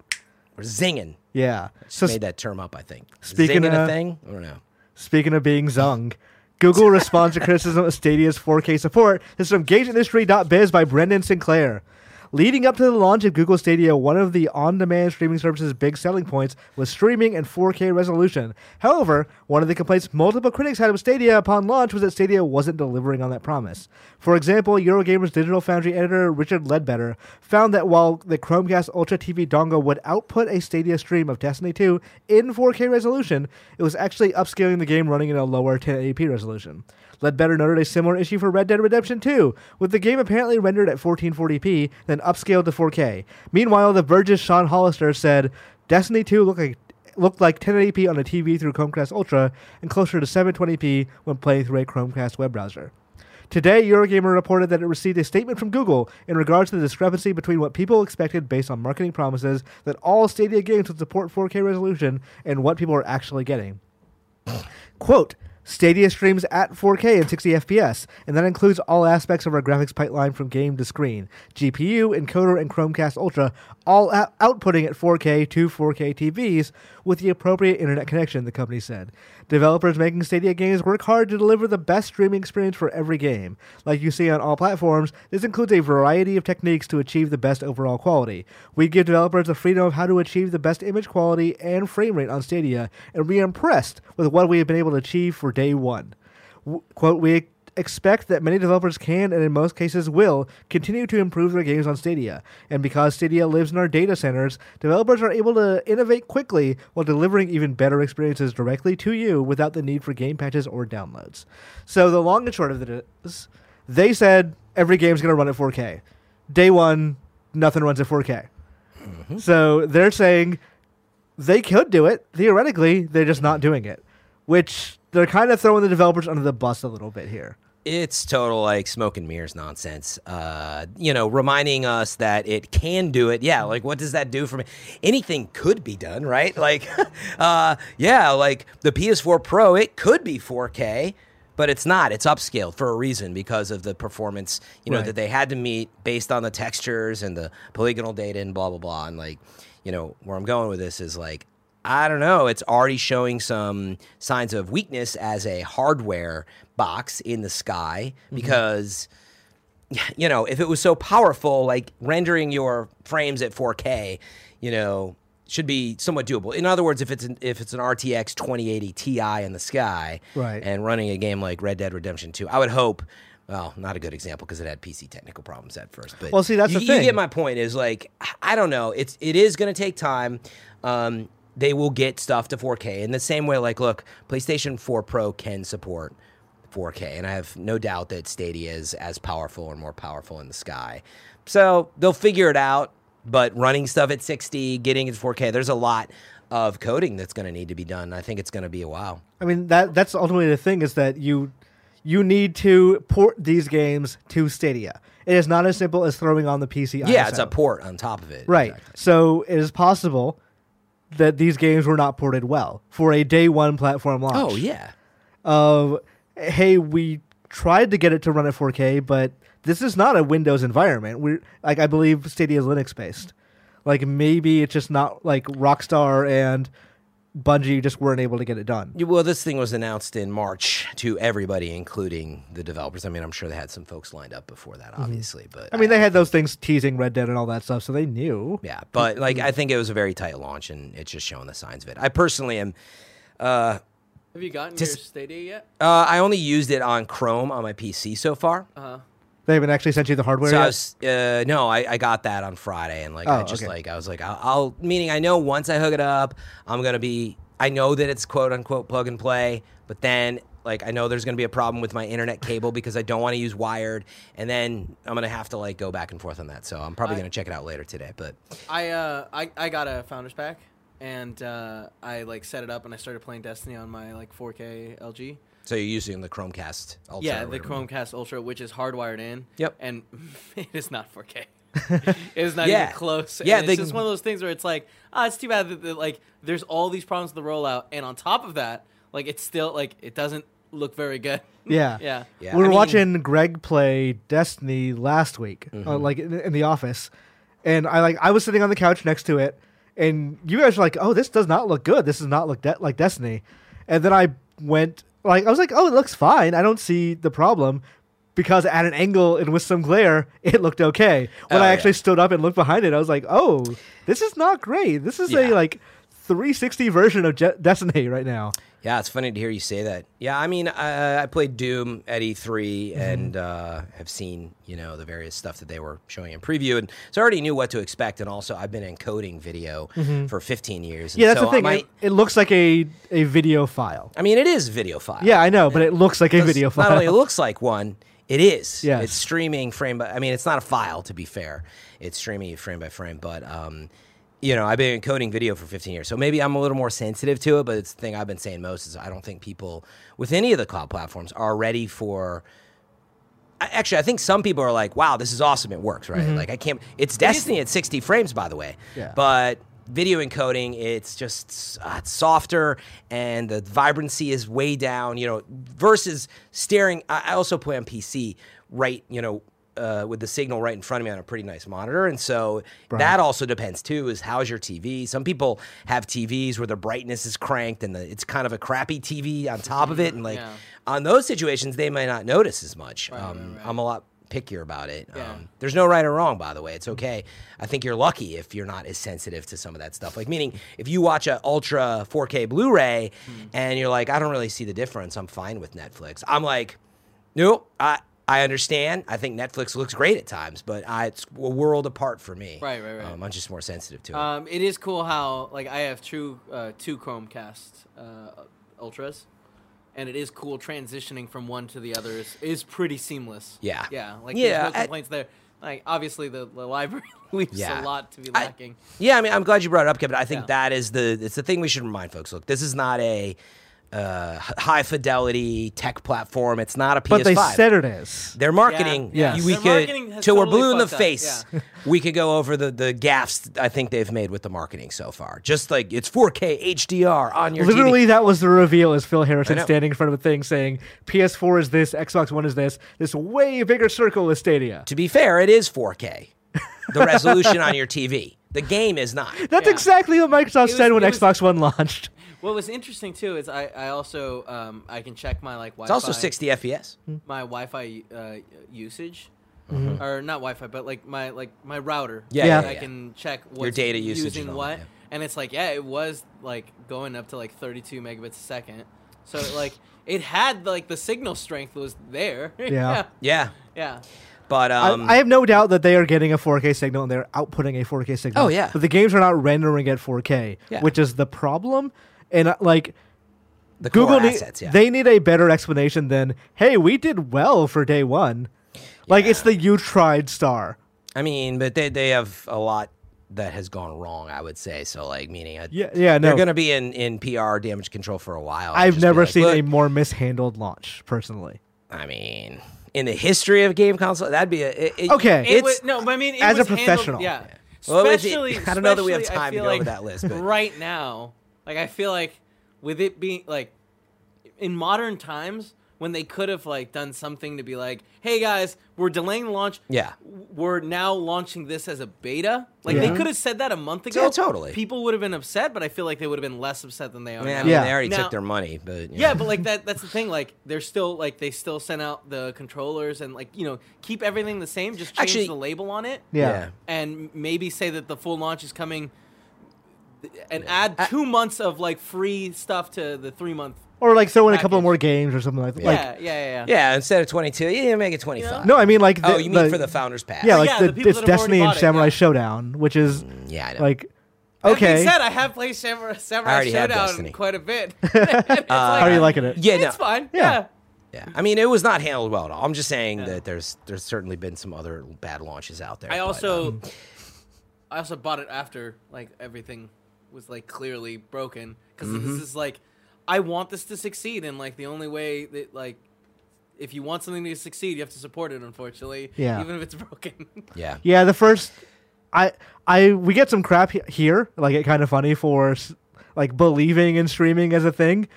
We're zinging. Yeah. So made that term up, I think. Speaking Zinging a of- thing? I don't know. Speaking of being zung, Google responds to criticism of Stadia's 4K support. This is from GamesIndustry.biz by Brendan Sinclair. Leading up to the launch of Google Stadia, one of the on-demand streaming service's big selling points was streaming and 4K resolution. However, one of the complaints multiple critics had of Stadia upon launch was that Stadia wasn't delivering on that promise. For example, Eurogamer's Digital Foundry editor Richard Leadbetter found that while the Chromecast Ultra TV dongle would output a Stadia stream of Destiny 2 in 4K resolution, it was actually upscaling the game running in a lower 1080p resolution. Leadbetter noted a similar issue for Red Dead Redemption 2, with the game apparently rendered at 1440p, then upscaled to 4K. Meanwhile, The Verge's Sean Hollister said, Destiny 2 looked like looked like 1080p on a TV through Chromecast Ultra and closer to 720p when playing through a Chromecast web browser. Today, Eurogamer reported that it received a statement from Google in regards to the discrepancy between what people expected based on marketing promises that all Stadia games would support 4K resolution and what people are actually getting. Quote, Stadia streams at 4K and 60 FPS, and that includes all aspects of our graphics pipeline from game to screen. GPU, encoder, and Chromecast Ultra all out- outputting at 4K to 4K TVs with the appropriate internet connection, the company said. Developers making Stadia games work hard to deliver the best streaming experience for every game. Like you see on all platforms, this includes a variety of techniques to achieve the best overall quality. We give developers the freedom of how to achieve the best image quality and frame rate on Stadia, and we are impressed with what we have been able to achieve for day one. W- quote, we expect that many developers can, and in most cases will, continue to improve their games on Stadia. And because Stadia lives in our data centers, developers are able to innovate quickly while delivering even better experiences directly to you without the need for game patches or downloads. So the long and short of it is, they said every game's going to run at 4K. Day one, nothing runs at 4K. Mm-hmm. So they're saying they could do it theoretically. They're just not doing it, which they're kind of throwing the developers under the bus a little bit here. It's total like smoke and mirrors nonsense. Uh, you know, reminding us that it can do it. Yeah, like what does that do for me? Anything could be done, right? Like, uh, yeah, like the PS4 Pro, it could be 4K, but it's not. It's upscaled for a reason because of the performance, you know, Right. that they had to meet based on the textures and the polygonal data and blah blah blah. And like, you know, where I'm going with this is like, I don't know. It's already showing some signs of weakness as a hardware box in the sky because you know, if it was so powerful, like rendering your frames at 4K, you know, should be somewhat doable. In other words, if it's an, if it's an RTX 2080 Ti in the sky, Right. and running a game like Red Dead Redemption 2, I would hope. Well, not a good example because it had PC technical problems at first. But Well, see, that's you, the you get my point. Is like I don't know. It's it is going to take time. Um, they will get stuff to 4K in the same way. Like, look, PlayStation 4 Pro can support 4K, and I have no doubt that Stadia is as powerful or more powerful in the sky. So they'll figure it out. But running stuff at 60, getting it to 4K, there's a lot of coding that's going to need to be done. I think it's going to be a while. I mean that that's ultimately the thing is that you you need to port these games to Stadia. It is not as simple as throwing on the PC. Yeah, it's a port on top of it. right. Exactly. So it is possible that these games were not ported well for a day one platform launch. Oh yeah. Of hey, we tried to get it to run at 4K, but this is not a Windows environment. We like I believe Stadia is Linux based. Like maybe it's just not like Rockstar and Bungie just weren't able to get it done. Well, this thing was announced in March to everybody, including the developers. I mean, I'm sure they had some folks lined up before that, obviously, but Mm-hmm. I mean, they had those things teasing Red Dead and all that stuff, so they knew. yeah, but like Mm-hmm. I think it was a very tight launch, and it's just showing the signs of it. I personally am. Uh, Have you gotten Just- your Stadia yet? uh, I only used it on Chrome on my PC so far. Uh huh. They haven't actually sent you the hardware So I was, uh, no, I, I got that on Friday, and like I Oh, just okay. like I was like I'll, I'll meaning I know once I hook it up, I'm gonna be I know that it's quote unquote plug and play, but then like I know there's gonna be a problem with my internet cable because I don't want to use wired, and then I'm gonna have to like go back and forth on that. So I'm probably I- gonna check it out later today. But I uh I, I got a founders pack and uh, I like set it up and I started playing Destiny on my like 4K LG. So you're using the Chromecast Ultra? yeah, the whatever. Chromecast Ultra, which is hardwired in. Yep. And it is not 4K. it is not Yeah. even close. Yeah, And they- it's just one of those things where it's like, ah, it's too bad that, that like there's all these problems with the rollout, and on top of that, like it's still like it doesn't look very good. yeah. yeah. Yeah, we were I mean- watching Greg play Destiny last week, uh, Mm-hmm. like in, in the office, and I like I was sitting on the couch next to it, and you guys were like, "Oh, this does not look good. This does not look de- like Destiny," and then I went like I was like, "Oh, it looks fine. I don't see the problem." Because at an angle and with some glare, it looked okay. When Oh, I yeah. actually stood up and looked behind it, I was like, "Oh, this is not great. This is a like 360 version of Je- Destiny right now. Yeah, it's funny to hear you say that. Yeah, I mean, I, I played Doom at E3 and uh, have seen you know the various stuff that they were showing in preview, and so I already knew what to expect. And also, I've been encoding video for 15 years. Yeah, that's so the thing. I, It, it looks like a, a video file. I mean, it is video file. Yeah, I know, but it looks like a video file. Not only it looks like one, it is. Yes. It's streaming frame by. I mean, it's not a file to be fair. It's streaming frame by frame, but um, you know, I've been encoding video for 15 years, so maybe I'm a little more sensitive to it. But it's the thing I've been saying most is I don't think people with any of the cloud platforms are ready for. Actually, I think some people are like, "Wow, this is awesome! It works, right?" Like I can't. It's Destiny at 60 frames, by the way. Yeah. But video encoding, it's just uh, it's softer, and the vibrancy is way down. You know, versus staring. I, I also play on PC, right? You know. Uh, with the signal right in front of me on a pretty nice monitor, and so that also depends too. Is how's your TV? Some people have TVs where the brightness is cranked and the, it's kind of a crappy TV on top of it, and like Yeah. on those situations they might not notice as much. Right, um, right, right. I'm a lot pickier about it. Yeah. Um, there's no right or wrong, by the way. It's okay. I think you're lucky if you're not as sensitive to some of that stuff. Like, meaning if you watch a ultra 4K Blu-ray Hmm. and you're like, I don't really see the difference. I'm fine with Netflix. I'm like, nope. I I understand. I think Netflix looks great at times, but I, it's a world apart for me. Right, right, right. Um, I'm just more sensitive to it. Um, it is cool how like I have true uh, two Chromecast uh, ultras, and it is cool transitioning from one to the other is, is pretty seamless. Yeah. yeah, like Yeah, there's no I- complaints there. Like obviously the, the library leaves Yeah. a lot to be I- lacking. Yeah, I mean, I'm glad you brought it up, Kevin. I think Yeah. that is the it's the thing we should remind folks. Look, this is not a uh, high fidelity tech platform. It's not a PS5. But they said it is. Their marketing, Yeah, yes. we Their could marketing has till we're blue in the up, face. yeah. We could go over the the gaffes I think they've made with the marketing so far. Just like it's 4K HDR on your Literally, TV. that was the reveal: is Phil Harrison standing in front of a thing saying PS4 is this, Xbox One is this. This way bigger circle is Stadia. To be fair, it is 4K. The resolution on your TV. The game is not. That's Yeah. exactly what Microsoft was- said when was- Xbox One launched. What was interesting too is I, I also um, I can check my like Wi-Fi. It's also 60 FPS. my Wi-Fi uh, usage, Mm-hmm. or not Wi-Fi, but like my like my router. Yeah, Yeah. I yeah, yeah. can check what's data usage using and all what, yeah. and it's like yeah, it was like going up to like 32 megabits a second. So like it had like the signal strength was there. Yeah. yeah, Yeah. yeah. But I- um I, have no doubt that they are getting a 4K signal and they're outputting a 4K signal. Oh, yeah. But the games are not rendering at 4K, Yeah. which is the problem. And uh, like the Google, core need- yeah. they need a better explanation than, "Hey, we did well for day one." Like it's the you tried star. I mean, but they they have a lot that has gone wrong. I would say so. Like meaning, uh, Yeah, yeah, they're going to be in in PR damage control for a while. I've never like, seen a more mishandled launch, personally. I mean, in the history of game console, that'd be a it, it- Okay. It It's was, no, but I mean, it as a was handled- professional. yeah. Well, it's- Especially, I don't know that we have time to feel go over that list, but- right now, like I feel like with it being like in modern times when they could have like done something to be like, hey guys, we're delaying the launch. Yeah. we're now launching this as a beta. Like Yeah. they could have said that a month ago. Yeah, totally. People would have been upset, but I feel like they would have been less upset than they are I mean, I now. mean, Yeah. they already Now- took their money, but you Yeah, know. but like that that's the thing. Like they're still like they still sent out the controllers and like, you know, keep everything the same, just change Actually- the label on it. Yeah. And maybe say that the full launch is coming and add two months of like free stuff to the three month. Or like throw in a couple more games or something like that. Yeah, Like yeah, yeah, yeah. yeah, instead of twenty two, yeah, make it twenty five. no, I mean like oh, you mean the- for the founders pack? Yeah, like yeah, the, the it's that have already Destiny and bought it, yeah. Showdown, which is yeah, I know. like That okay. being said, I have played Samurai, Samurai already have Showdown Destiny. quite a bit. It's like, How are you liking it? yeah, no, It's fine. Yeah. Yeah. yeah. I mean, it was not handled well at all. I'm just saying Yeah. that there's there's certainly been some other bad launches out there. I but, also, um, I also bought it after like everything was like clearly broken because Mm-hmm. this is like, I want this to succeed, and like the only way that like, if you want something to succeed, you have to support it. Unfortunately, Yeah. even if it's broken. yeah, Yeah, the first, I, I, we get some crap he- here, like it kind of funny for like believing in streaming as a thing.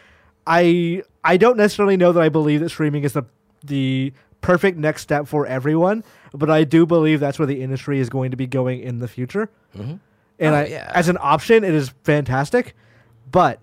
I, I don't necessarily know that I believe that streaming is the the perfect next step for everyone, but I do believe that's where the industry is going to be going in the future. And Oh, I, yeah. as an option, it is fantastic, but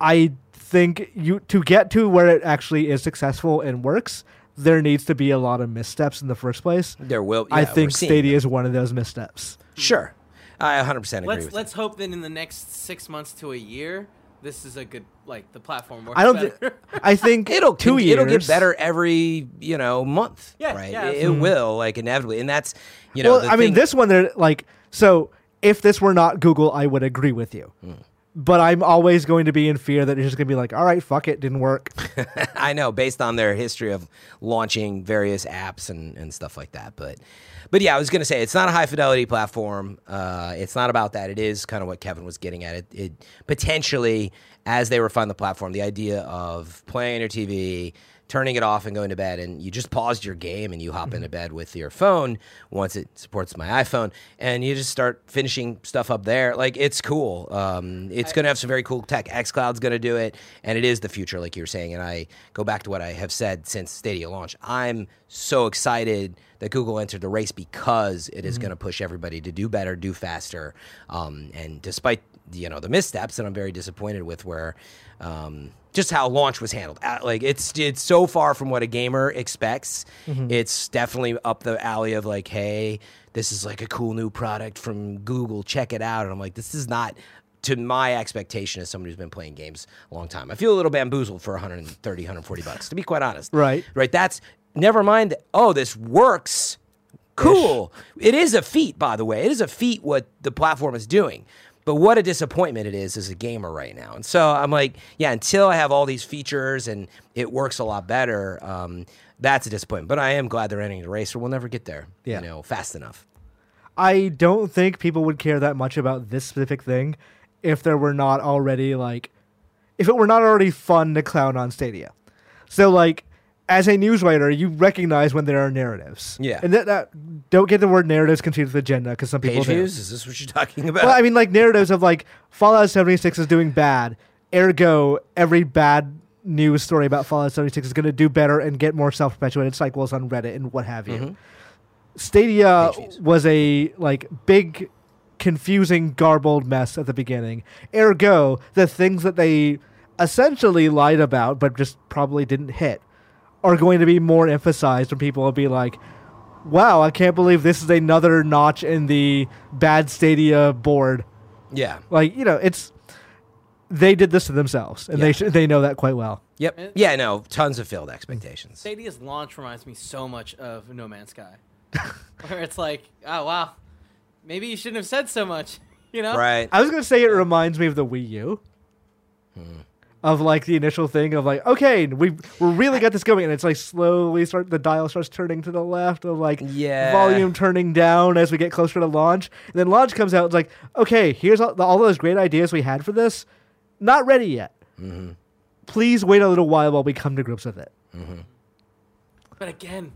I think you to get to where it actually is successful and works, there needs to be a lot of missteps in the first place. there will. I yeah, we're think seeing Stadia is one of those missteps. Mm. Sure. I 100 percent agree let's with let's hope that in the next six months to a year, this is a good like the platform works I don't. better. Thi- I think. It'll two years. It'll get better every you know month. Yeah, right. yeah, it, it will like inevitably, and that's you know. well, the I mean, this one, they're like, so if this were not Google, I would agree with you. Hmm. But I'm always going to be in fear that it's just going to be like, all right, fuck it, didn't work. I know based on their history of launching various apps and, and stuff like that. But but yeah, I was gonna say it's not a high fidelity platform. Uh, it's not about that. It is kind of what Kevin was getting at. It, it potentially as they refine the platform, the idea of playing on your TV. Turning it off and going to bed, and you just paused your game and you hop into bed with your phone once it supports my iPhone, and you just start finishing stuff up there. Like it's cool. Um, it's going to have some very cool tech. XCloud's going to do it, and it is the future, like you were saying. And I go back to what I have said since Stadia launch. I'm so excited that Google entered the race because it is going to push everybody to do better, do faster. Um, and despite you know the missteps, and I'm very disappointed with where. Um, just how launch was handled. Uh, Like it's it's so far from what a gamer expects. It's definitely up the alley of like, hey, this is like a cool new product from Google. Check it out. And I'm like, this is not to my expectation as somebody who's been playing games a long time. I feel a little bamboozled for 130, 140 bucks, to be quite honest. Right. Right. That's never mind. that, Oh, this works. Cool. It is a feat, by the way. It is a feat what the platform is doing. But what a disappointment it is as a gamer right now. And so I'm like, yeah, until I have all these features and it works a lot better, um, that's a disappointment. But I am glad they're ending the race, or we'll never get there, Yeah. you know, fast enough. I don't think people would care that much about this specific thing if there were not already like if it were not already fun to clown on Stadia. So like as a news writer, you recognize when there are narratives. Yeah. And that, that don't get the word narratives confused with agenda because some people Page do. views? Is this what you're talking about? Well, I mean like narratives of like Fallout 76 is doing bad. Ergo, every bad news story about Fallout 76 is going to do better and get more self-perpetuated cycles on Reddit and what have you. Mm-hmm. Stadia Page views. was a like big confusing garbled mess at the beginning. Ergo, the things that they essentially lied about but just probably didn't hit are going to be more emphasized when people will be like, "Wow, I can't believe this is another notch in the bad Stadia board." yeah. Like, you know, it's they did this to themselves and Yeah. they sh- they know that quite well. Yep. It- Yeah, no, tons of failed expectations. Stadia's launch reminds me so much of No Man's Sky, where it's like, oh wow, maybe you shouldn't have said so much, you know? Right. I was gonna say it reminds me of the Wii U. Hmm. Of like the initial thing of like, okay, we we really got this going, and it's like slowly start the dial starts turning to the left, of like Yeah. volume turning down as we get closer to launch. And then launch comes out, it's like, okay, here's all, all those great ideas we had for this, not ready yet. Mm-hmm. Please wait a little while while we come to grips with it. Mm-hmm. But again,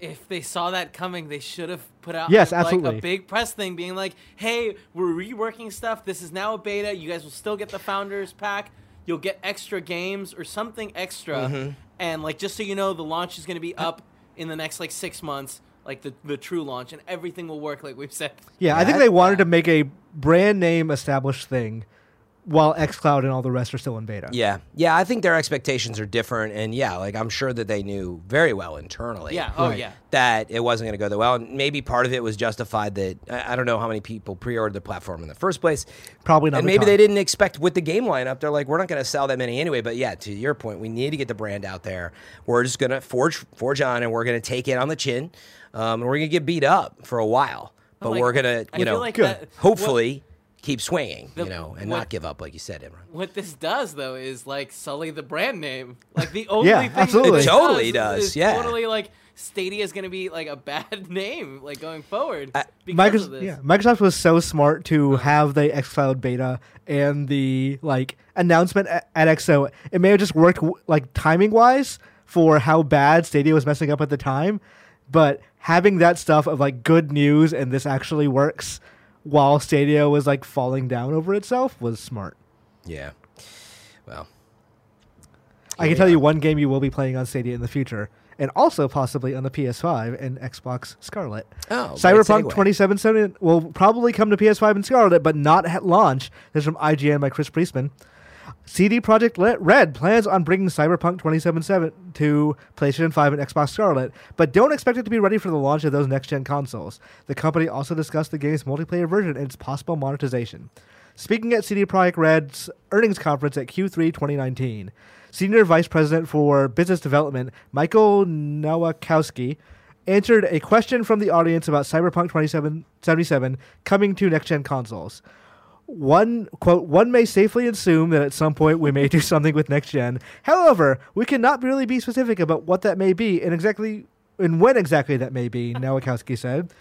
if they saw that coming, they should have put out Yes, like absolutely. a big press thing, being like, "Hey, we're reworking stuff. This is now a beta. You guys will still get the founders pack. You'll get extra games or something extra, Mm-hmm. and like just so you know, the launch is going to be up in the next like six months." Like the, the true launch, and everything will work like we've said. Yeah, I think I- they wanted yeah. to make a brand name established thing, while XCloud and all the rest are still in beta. Yeah. Yeah, I think their expectations are different. And yeah, like I'm sure that they knew very well internally. Yeah. Oh Right. yeah. that it wasn't going to go that well. And maybe part of it was justified that I I don't know how many people pre-ordered the platform in the first place. Probably not. and maybe ton. they didn't expect with the game lineup. They're like, we're not going to sell that many anyway. But yeah, to your point, we need to get the brand out there. We're just going to forge forge on, and we're going to take it on the chin, um, and we're going to get beat up for a while. But like, we're going to, I you feel know, like Good. that- hopefully keep swinging, The- you know, and what- not give up like you said, Imran. What this does though is like sully the brand name. Like the only Yeah, thing absolutely. this It totally is- does, is yeah. Totally like Stadia is going to be like a bad name like going forward I- because of Microsoft, this. yeah, Microsoft was so smart to uh-huh. have the xCloud beta and the like announcement at, at XO. It may have just worked like timing wise for how bad Stadia was messing up at the time, but having that stuff of like good news and this actually works while Stadia was like falling down over itself was smart. Yeah. Well, I can tell you one game you will be playing on Stadia in the future, and also possibly on the PS5 and Xbox Scarlett. Oh, Cyberpunk 2077 will probably come to PS5 and Scarlett, but not at launch. This is from IGN by Chris Priestman. CD Projekt Red plans on bringing Cyberpunk 2077 to PlayStation 5 and Xbox Scarlett, but don't expect it to be ready for the launch of those next gen consoles. The company also discussed the game's multiplayer version and its possible monetization. Speaking at CD Projekt Red's earnings conference at Q3 2019, Senior Vice President for Business Development Michael Nowakowski answered a question from the audience about Cyberpunk 2077 coming to next gen consoles. One quote, one may safely assume that at some point we may do something with next gen. However, we cannot really be specific about what that may be and exactly and when exactly that may be, Nowakowski said.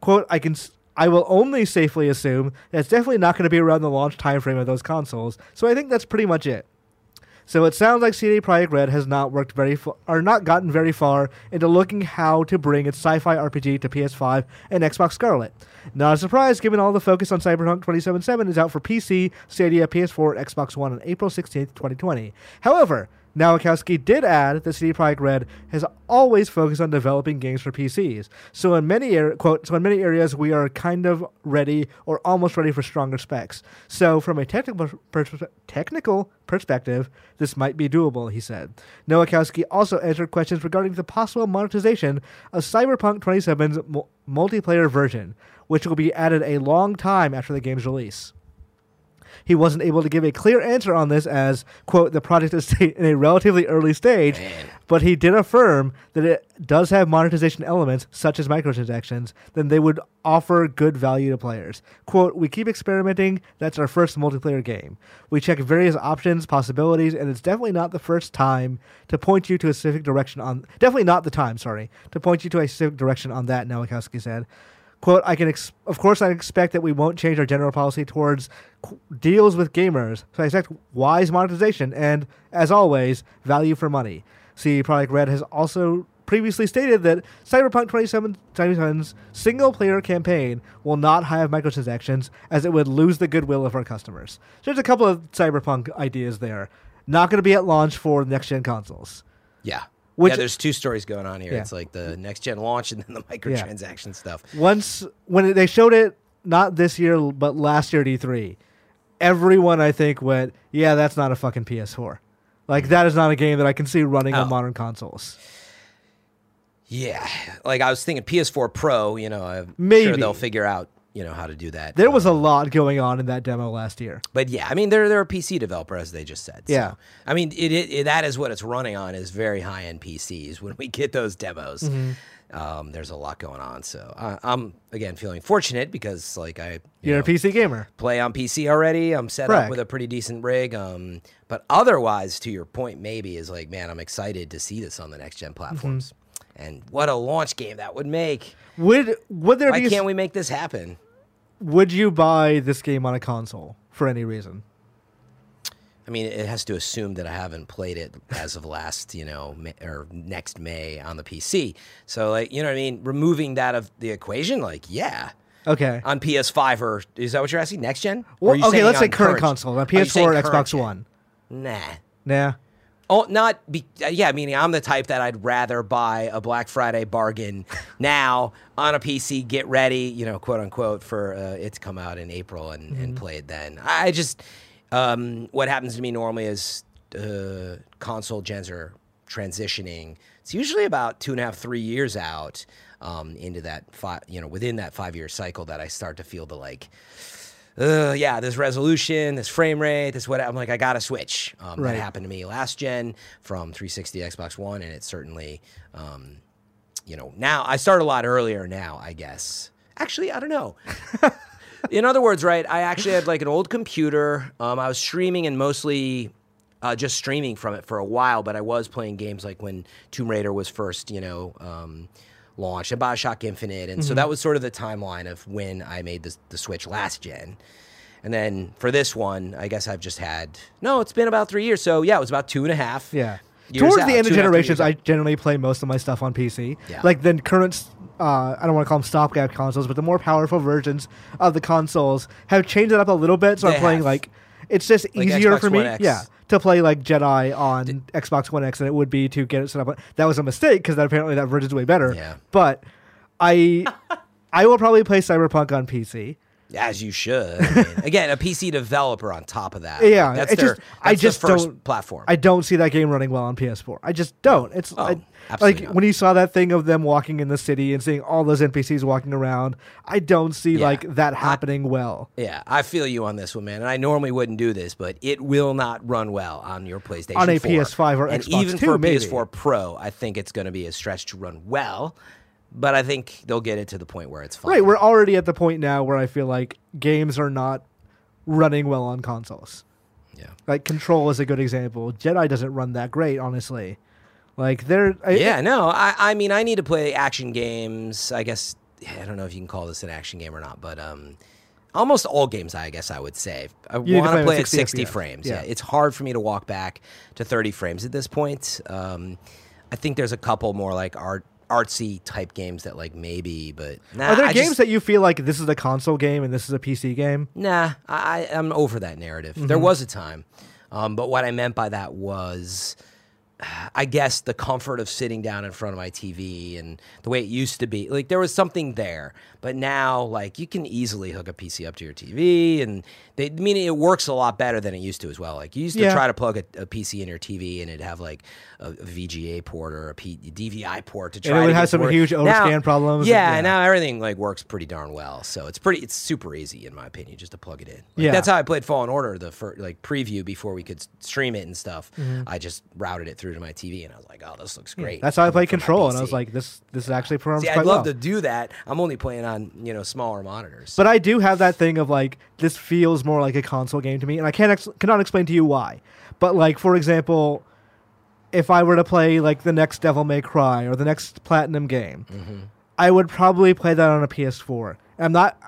Quote, I can i will only safely assume that it's definitely not going to be around the launch timeframe of those consoles. So I think that's pretty much it. So it sounds like CD Projekt Red has not worked very far, or not gotten very far into looking how to bring its sci-fi RPG to PS5 and Xbox Scarlett. Not a surprise, given all the focus on Cyberpunk 2077 is out for PC, Stadia, PS4, and Xbox One on April 16th, 2020. However, Nowakowski did add that CD Projekt Red has always focused on developing games for PCs. So in many ar- quote, so in many areas we are kind of ready or almost ready for stronger specs. So from a technical technical perspective, this might be doable, he said. Nowakowski also answered questions regarding the possible monetization of Cyberpunk 27's mu- multiplayer version, which will be added a long time after the game's release. He wasn't able to give a clear answer on this as, quote, the project is in a relatively early stage, Man. but he did affirm that it does have monetization elements, such as microtransactions, then they would offer good value to players. Quote, we keep experimenting. That's our first multiplayer game. We check various options, possibilities, and it's definitely not the first time to point you to a specific direction on, definitely not the time, sorry, to point you to a specific direction on that, Nowakowski said. Quote, I can, ex- of course, I expect that we won't change our general policy towards qu- deals with gamers. So I expect wise monetization and, as always, value for money. CD Projekt Red has also previously stated that Cyberpunk 2077's single player campaign will not have microtransactions as it would lose the goodwill of our customers. So there's a couple of Cyberpunk ideas there. Not going to be at launch for next gen consoles. Yeah. Which- yeah, there's two stories going on here. Yeah. It's like the next gen launch and then the microtransaction stuff. once when they showed it not this year but last year at E3, everyone I think went, "Yeah, that's not a fucking PS4. Like that is not a game that I can see running Oh. on modern consoles." Yeah, like I was thinking PS4 Pro. You know, I'm Maybe. sure they'll figure out you know how to do that. There was Um, a lot going on in that demo last year. But yeah, I mean they're they're a PC developer as they just said. So, Yeah. I mean it, it, it- that is what it's running on is very high end PCs. When we get those demos, Mm-hmm. um, there's a lot going on. So I, I'm again feeling fortunate because like I you You're know, a PC gamer. play on PC already. I'm set Correct. up with a pretty decent rig. Um, but otherwise, to your point, maybe is like man, I'm excited to see this on the next gen platforms. Mm-hmm. And what a launch game that would make! Would would there Why be? can't we make this happen? Would you buy this game on a console for any reason? I mean, it has to assume that I haven't played it as of last, you know, May, or next May on the PC. So, like, you know what I mean? Removing that of the equation, like, yeah, Okay. on PS5 or is that what you're asking? Next gen? Or Well, okay, let's say on current console, on are you saying PS4 or Xbox? One. Nah. Nah. Oh, not be, uh, yeah. Meaning, I'm the type that I'd rather buy a Black Friday bargain now on a PC, get ready, you know, quote unquote, for uh, it to come out in April and, Mm-hmm. and play it then. I just, um, what happens to me normally is uh, console gens are transitioning. It's usually about two and a half, three years out um, into that five, you know, within that five year cycle that I start to feel the like yeah, this resolution, this frame rate, this what I'm like, I gotta switch. Um, Right. That happened to me last gen from 360 Xbox One, and it certainly, um, you know, now I start a lot earlier now, I guess. Actually, I don't know. In other words, right, I actually had like an old computer. Um, I was streaming and mostly uh, just streaming from it for a while, but I was playing games like when Tomb Raider was first, you know, um, launched, and Bioshock Infinite, and so that was sort of the timeline of when I made the, the switch last gen. And then for this one, I guess I've just had no. It's been about three years, so yeah, it was about two and a half. Yeah. years Towards out, the end of and a half, three generations. I generally play most of my stuff on PC. Yeah. Like the current, uh, I don't want to call them stopgap consoles, but the more powerful versions of the consoles have changed it up a little bit. So They I'm playing have. like, it's just Like easier Xbox for me, yeah, to play like Jedi on Xbox One X than it would be to get it set up. That was a mistake because that apparently that version's way better. Yeah. But I, I will probably play Cyberpunk on PC. As you should. I mean, again, a PC developer on top of that. Yeah, Like, that's their, just- I that's their just first don't- platform. I don't see that game running well on PS4. I just don't. It's oh, I, Oh, absolutely like not. when you saw that thing of them walking in the city and seeing all those NPCs walking around. I don't see Yeah. like that happening well. yeah, I feel you on this one, man. And I normally wouldn't do this, but it will not run well on your PlayStation On a 4. PS5 or and Xbox even too, for maybe. PS4 Pro, I think it's going to be a stretch to run well. But I think they'll get it to the point where it's fine. Right, we're already at the point now where I feel like games are not running well on consoles. yeah. Like Control is a good example. Jedi doesn't run that great, honestly. Like they're I- Yeah, no, I, I mean, I need to play action games. I guess I don't know if you can call this an action game or not, but um, almost all games, I guess I would say. I to want play to at play at 60 60 FPS. frames. Yeah. Yeah. it's hard for me to walk back to 30 frames at this point. Um, I think there's a couple more like art artsy type games that like maybe, but nah, Are there I games just- that you feel like this is a console game and this is a PC game? Nah, I, I'm over that narrative. Mm-hmm. There was a time, um, but what I meant by that was, I guess, the comfort of sitting down in front of my TV and the way it used to be. Like there was something there, but now, like you can easily hook a PC up to your TV, and they I mean it works a lot better than it used to as well. Like you used to Yeah. try to plug a, a PC in your TV, and it'd have like a, a VGA port or a P, DVI port to try. it would to have some work. huge Now- overscan problems. Yeah, Yeah. now everything like works pretty darn well. So it's pretty, it's super easy in my opinion, just to plug it in. Like, Yeah. that's how I played Fallen Order, the first like preview before we could stream it and stuff. Mm-hmm. I just routed it through to my TV, and I was like, oh, this looks great. That's how I played Control, and I was like, this this is actually performs see, I'd love well. to do that. I'm only playing on you know smaller monitors. But I do have that thing of like this feels more like a console game to me, and I can't ex- cannot explain to you why. But like for example, if I were to play like the next Devil May Cry or the next Platinum game, Mm-hmm. I would probably play that on a PS4. I'm not.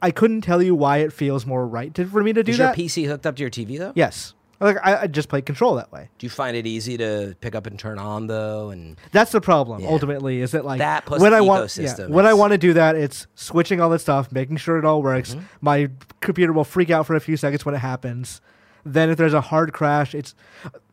I couldn't tell you why it feels more right to, for me to do Is your that. PC hooked up to your TV though? yes, like I, I just play Control that way. Do you find it easy to pick up and turn on though? And That's the problem. Yeah. Ultimately, is that like That plus when the I want yeah, when I want to do that, it's switching all that stuff, making sure it all works. Mm-hmm. My computer will freak out for a few seconds when it happens. Then if there's a hard crash, it's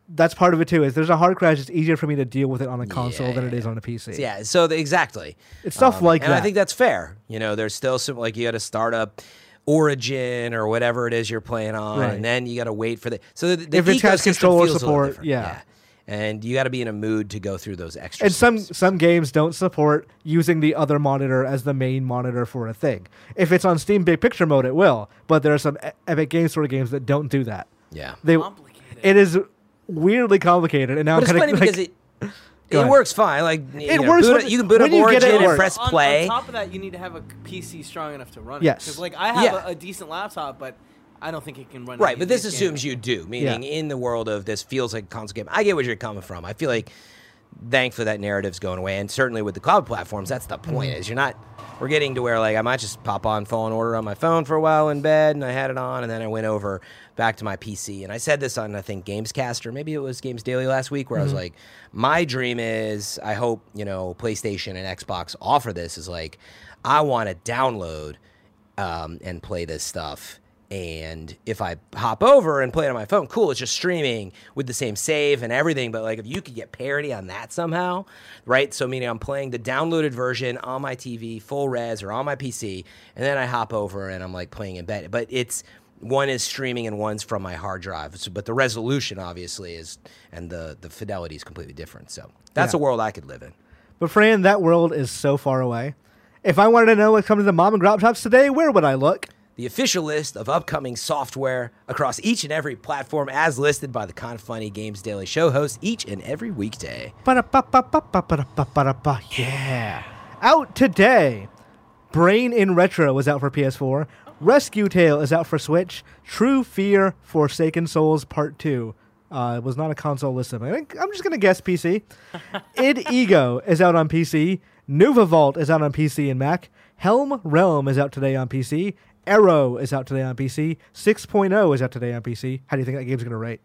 that's part of it too. Is there's a hard crash, it's easier for me to deal with it on a console than it is on a PC. Yeah, so the, exactly. It's stuff like that. and that. I think that's fair. You know, there's still some like you got to start up Origin or whatever it is you're playing on, Right. and then you got to wait for the. So the, the If it has ecosystem controller feels a little support, different. yeah. and you got to be in a mood to go through those extra. and some steps. some games don't support using the other monitor as the main monitor for a thing. If it's on Steam Big Picture mode, it will. But there are some Epic Games sort of games that don't do that. yeah, They Complicated. it is weirdly complicated, and now but it's I'm funny kind of because like, it. Go It ahead. works fine. Like you It know, works boot when- it- you can boot when up you get it, Origin it and press on, play. On top of that, you need to have a PC strong enough to run Yes. Because like I have Yeah. a, a decent laptop, but I don't think it can run. Right, but this assumes games. you do, meaning Yeah. in the world of this feels like a console game. I get where you're coming from. I feel like thankfully that narrative's going away, and certainly with the cloud platforms, that's the point. Mm-hmm. Is you're not. We're getting to where like I might just pop on Fallen Order on my phone for a while in bed, and I had it on, and then I went over back to my PC, and I said this on I think Gamescast or maybe it was Games Daily last week, where I was Mm-hmm. like, my dream is I hope you know PlayStation and Xbox offer this is like I want to download um, and play this stuff. And if I hop over and play it on my phone, cool, it's just streaming with the same save and everything. But like if you could get parity on that somehow, right? So meaning I'm playing the downloaded version on my TV, full res, or on my PC, and then I hop over and I'm like playing in bed. But it's one is streaming and one's from my hard drive. So, but the resolution obviously is and the the fidelity is completely different. So that's Yeah. a world I could live in. But Fran, that world is so far away. If I wanted to know what comes to the mom and grop shops today, where would I look? The official list of upcoming software across each and every platform as listed by the Kinda Funny Games Daily Show host each and every weekday. Yeah. Out today. Brain in Retro is out for PS4. Rescue Tale is out for Switch. True Fear Forsaken Souls Part 2. Uh, was not a console listed. I think I'm just going to guess PC. id Ego is out on PC. Nova Vault is out on PC and Mac. Helm Realm is out today on PC. Arrow is out today on PC. 6.0 is out today on PC. How do you think that game's going to rate?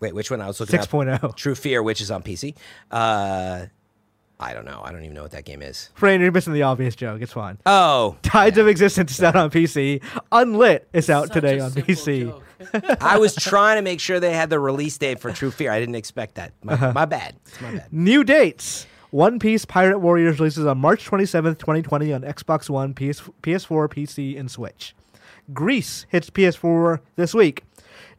Wait, which one? I was looking up 6.0. True Fear, which is on PC. Uh, I don't know. I don't even know what that game is. Fran, you're missing the obvious joke. It's fine. Oh, Tides of Existence is out on PC. Unlit is out Such today a on PC. joke. I was trying to make sure they had the release date for True Fear. I didn't expect that. My, my bad. It's my bad. New dates. One Piece Pirate Warriors releases on March 27th, 2020 on Xbox One, PS, PS4, PC, and Switch. Gris hits PS4 this week.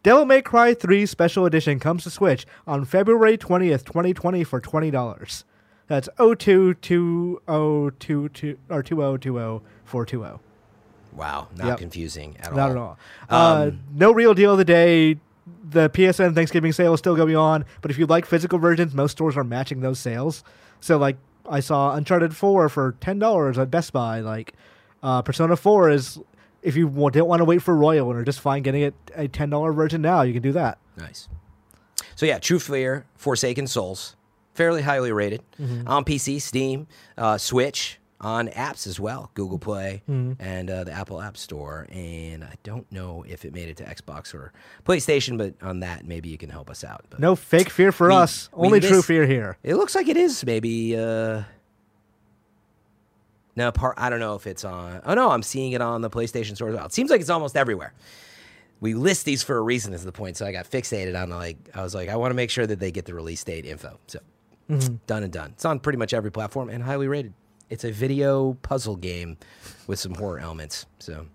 Devil May Cry 3 Special Edition comes to Switch on February 20th, 2020 for $20. That's 022022 or 2020420. Wow, not Yep. confusing at Not all. Not at all. uh, Um, no real deal of the day. The PSN Thanksgiving sale is still going on, but if you like physical versions, most stores are matching those sales. So, like, I saw Uncharted 4 for $10 at Best Buy. Like, uh, Persona 4 is, if you don't want to wait for Royal and are just fine getting it a $10 version now, you can do that. Nice. So yeah, True Fear, Forsaken Souls, fairly highly rated Mm-hmm. on PC, Steam, uh, Switch, on apps as well, Google Play Mm-hmm. and uh, the Apple App Store. And I don't know if it made it to Xbox or PlayStation, but on that maybe you can help us out. But No fake fear for We- us. we Only true fear here. It looks like it is maybe. Uh, no, part. I don't know if it's on. Oh no, I'm seeing it on the PlayStation Store as well. It seems like it's almost everywhere. We list these for a reason, is the point. So I got fixated on like I was like, I want to make sure that they get the release date info. So done and done. It's on pretty much every platform and highly rated. It's a video puzzle game with some horror elements. So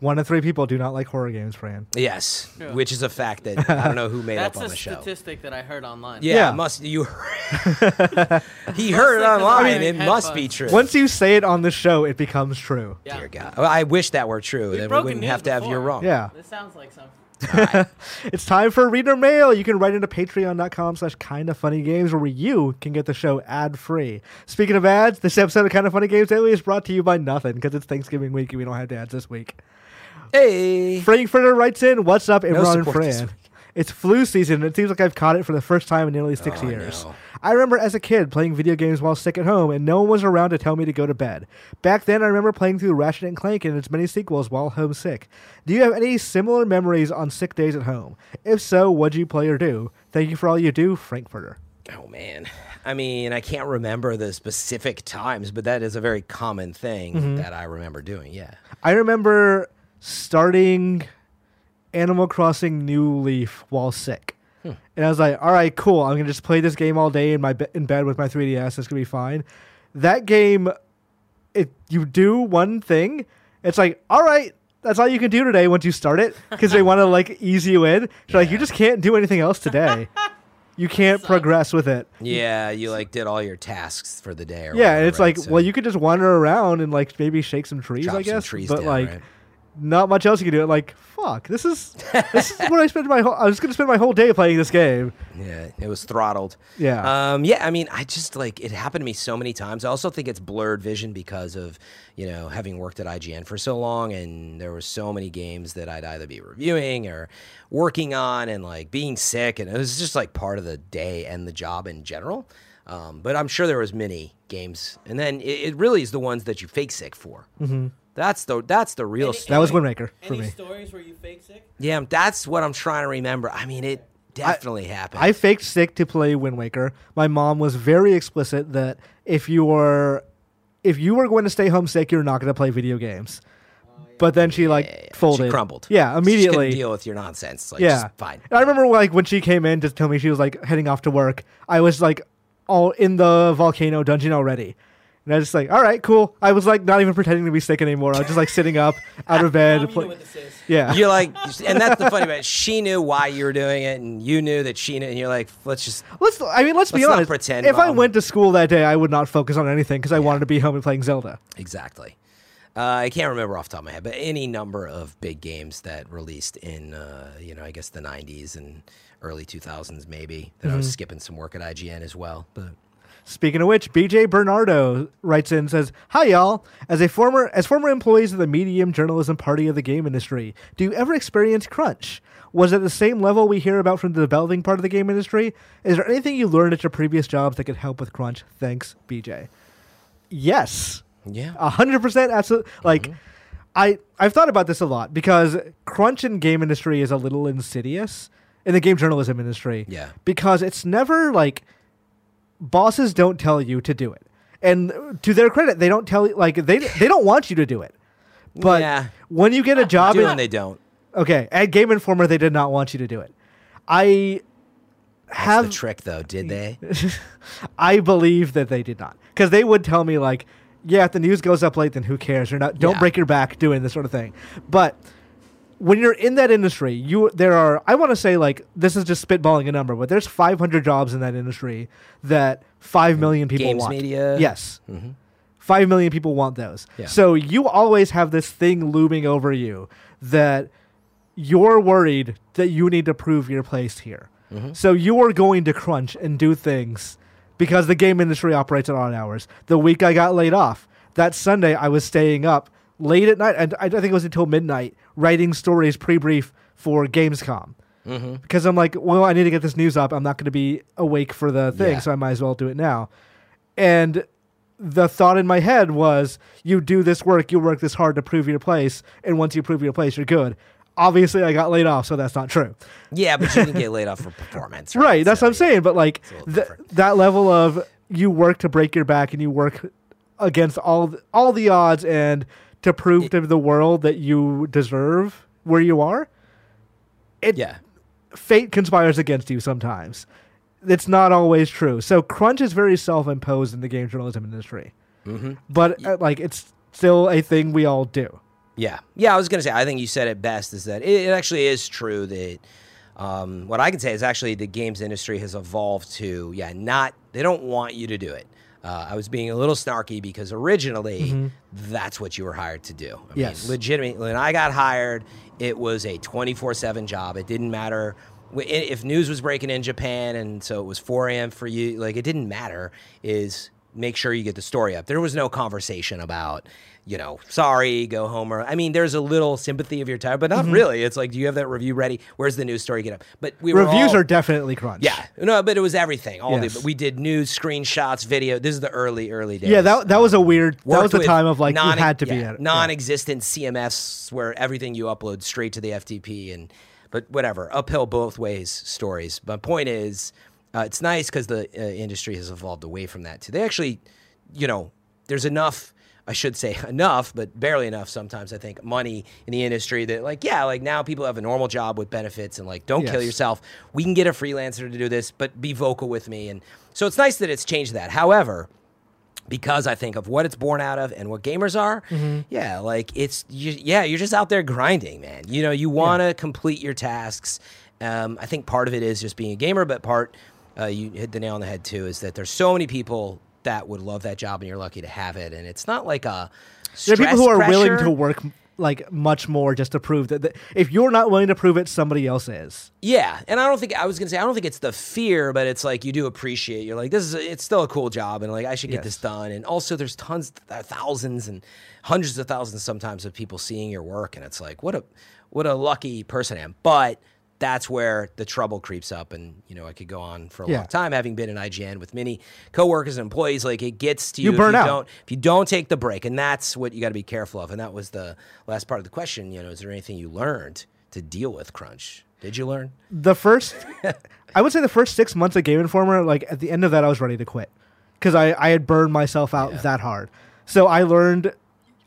One in three people do not like horror games, Fran. yes, Yeah. which is a fact that I don't know who made up on the show. That's a statistic that I heard online. Yeah, Yeah. must you? he heard it online. I'm it wearing must be true. Once you say it on the show, it becomes true. Yeah. Dear God. Well, I wish that were true. We've then we wouldn't news have to have you before. wrong. Yeah. This sounds like something. It's time for reader mail. You can write into patreon.com slash kinda funny games where you can get the show ad free. Speaking of ads, this episode of Kinda Funny Games Daily is brought to you by nothing because it's Thanksgiving week and we don't have ads this week. Hey. Frankfurter writes in, What's up, Imran and Fran? It's flu season, and it seems like I've caught it for the first time in nearly six Oh, years. no. I remember as a kid playing video games while sick at home, and no one was around to tell me to go to bed. Back then, I remember playing through Ratchet and Clank and its many sequels while homesick. Do you have any similar memories on sick days at home? If so, what'd you play or do? Thank you for all you do, Frankfurter. Oh man. I mean, I can't remember the specific times, but that is a very common thing Mm-hmm. that I remember doing. Yeah. I remember starting Animal Crossing New Leaf while sick. And I was like, all right, cool. I'm going to just play this game all day in my be- in bed with my 3DS. It's going to be fine. That game, it you do one thing. It's like, all right, that's all you can do today once you start it because they want to like ease you in. So like, you just can't do anything else today. you can't progress with it. Yeah, you like did all your tasks for the day or Yeah, whatever, and it's right? like, So well, you could just wander around and like maybe shake some trees, chop I some guess. trees but down, like, right? Not much else you can do. Like, fuck, this is this is what I spent my whole. I was gonna spend my whole day playing this game. Yeah, it was throttled. Yeah. Um, yeah, I mean, I just like it happened to me so many times. I also think it's blurred vision because of, you know, having worked at IGN for so long and there were so many games that I'd either be reviewing or working on and like being sick and it was just like part of the day and the job in general. Um, but I'm sure there was many games. And then it, it really is the ones that you fake sick for. Mm-hmm. That's the that's the real Any- stuff. That was any- Wind Waker for Any me. stories where you fake sick? Yeah, that's what I'm trying to remember. I mean, it definitely happened. I faked sick to play Wind Waker. My mom was very explicit that if you were if you were going to stay home sick, you're not going to play video games. Oh, but then she like Yeah, yeah, yeah. folded. She crumbled. Yeah, She immediately. deal with your nonsense. Like, yeah, just fine. And I remember like when she came in to tell me she was like heading off to work. I was like all in the volcano dungeon already. And I was just like, all right, cool. I was like not even pretending to be sick anymore. I was just like sitting up out of bed. Mom, you play- know what this is. yeah. You're like, and that's the funny part. She knew why you were doing it, and you knew that she knew. And you're like, let's just. Let's. I mean, let's, be Let's not honest. pretend, if I Mom. went to school that day, I would not focus on anything because I wanted to be home and playing Zelda. Exactly. Uh, I can't remember off the top of my head, but any number of big games that released in, uh, you know, I guess the 90s and early 2000s, maybe. That I Mm-hmm. was skipping some work at IGN as well. But Speaking of which, BJ Bernardo writes in and says, "Hi y'all. As a former as former employees of the medium journalism party of the game industry, do you ever experience crunch? Was it the same level we hear about from the developing part of the game industry? Is there anything you learned at your previous jobs that could help with crunch? Thanks, BJ." Yes. yeah. A hundred percent, absolutely. Like, mm-hmm. I I've thought about this a lot because crunch in game industry is a little insidious in the game journalism industry. Yeah. because it's never like bosses don't tell you to do it, and to their credit, they don't tell you like they they don't want you to do it. But Yeah. when you get a job, Do in, and they don't. Okay, at Game Informer, they did not want you to do it. I have the trick, though, did they? I believe that they did not, because they would tell me like, yeah, if the news goes up late, then who cares? You're not. Don't Yeah. break your back doing this sort of thing. But when you're in that industry, you there are. I want to say like this is just spitballing a number, but there's 500 jobs in that industry that five million people Games want. media? Yes. Mhm. Five million people want those. Yeah. So you always have this thing looming over you that you're worried that you need to prove your place here. Mm-hmm. So you are going to crunch and do things because the game industry operates at odd hours. The week I got laid off, that Sunday I was staying up late at night, and I think it was until midnight, writing stories pre-brief for Gamescom. Mm-hmm. Because I'm like, well, I need to get this news up. I'm not going to be awake for the thing, Yeah. so I might as well do it now. And the thought in my head was, you do this work, you work this hard to prove your place, and once you prove your place, you're good. Obviously, I got laid off, so that's not true. Yeah, but you can get laid off for performance. Right, that's So, what I'm saying. But like th- that level of you work to break your back and you work against all th- all the odds and to prove to the world that you deserve where you are. It Yeah. fate conspires against you sometimes. It's not always true. So crunch is very self-imposed in the game journalism industry. Mm-hmm. But uh, like it's still a thing we all do. Yeah, yeah. I was gonna say. I think you said it best. Is that it, it actually is true that um, what I can say is actually the games industry has evolved to yeah, not they don't want you to do it. Uh, I was being a little snarky because originally that's what you were hired to do. I Yes. mean, legitimately, when I got hired, it was a twenty four seven job. It didn't matter if news was breaking in Japan, and so it was four a.m. for you. Like it didn't matter. Is make sure you get the story up. There was no conversation about, you know, sorry, go home. Or I mean, there's a little sympathy of your time, but not really. It's like, do you have that review ready? Where's the news story? Get up. But we were Reviews all- are definitely crunch. yeah, no, but it was everything. All Yes. the we did news, screenshots, video. This is the early, early days. Yeah, that that was a weird. That was the time of like non- you had to be yeah, at it. non-existent CMS where everything you upload straight to the FTP and but whatever uphill both ways stories. My point is, uh, it's nice because the uh, industry has evolved away from that too. They actually, you know, there's enough. I should say enough, but barely enough sometimes. I think money in the industry that like yeah, like now people have a normal job with benefits and like don't kill yourself. We can get a freelancer to do this, but be vocal with me. And so it's nice that it's changed that. However, because I think of what it's born out of and what gamers are. Mm-hmm. Yeah, like it's you, yeah, you're just out there grinding, man. You know, you want to complete your tasks. Um, I think part of it is just being a gamer, but part uh, you hit the nail on the head too is that there's so many people that would love that job and you're lucky to have it, and it's not like a There are people who are stress willing to work like much more just to prove that, that if you're not willing to prove it, somebody else is. Yeah, and I don't think I was gonna say I don't think it's the fear, but it's like you do appreciate. You're like, this is it's still a cool job, and like I should get this done. And also, there's tons, thousands, and hundreds of thousands sometimes of people seeing your work, and it's like, what a what a lucky person I am. But that's where the trouble creeps up, and you know I could go on for a Yeah. long time, having been in IGN with many coworkers and employees. Like it gets to you, You if burn you out. Don't, if you don't take the break, and that's what you got to be careful of. And that was the last part of the question. You know, is there anything you learned to deal with crunch? Did you learn? The first, I would say the first six months of Game Informer, like at the end of that, I was ready to quit because I, I had burned myself out Yeah. that hard. So I learned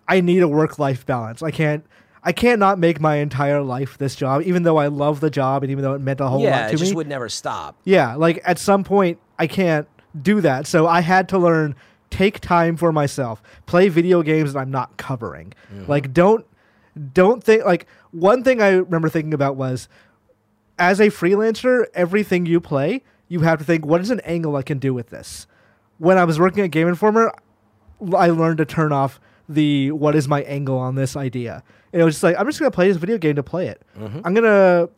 I need a work life balance. I can't. I can't not make my entire life this job, even though I love the job and even though it meant a whole yeah, lot to me. Yeah, it just me. would never stop. Yeah, like at some point I can't do that. So I had to learn take time for myself. Play video games that I'm not covering. Mm-hmm. Like don't don't think like one thing I remember thinking about was as a freelancer, everything you play, you have to think what is an angle I can do with this. When I was working at Game Informer, I learned to turn off the what is my angle on this idea. And it was just like I'm just gonna play this video game to play it. Mm-hmm. I'm gonna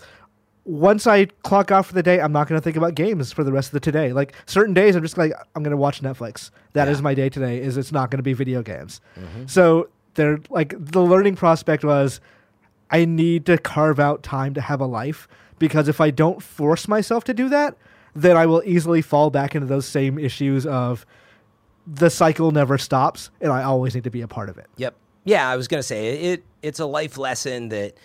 once I clock off for the day, I'm not gonna think about games for the rest of the today. Like certain days, I'm just like I'm gonna watch Netflix. That is Yeah. my day today. Is it's not gonna be video games. Mm-hmm. So they're like the learning prospect was I need to carve out time to have a life because if I don't force myself to do that, then I will easily fall back into those same issues of the cycle never stops and I always need to be a part of it. Yep. Yeah, I was gonna say it. It's a life lesson that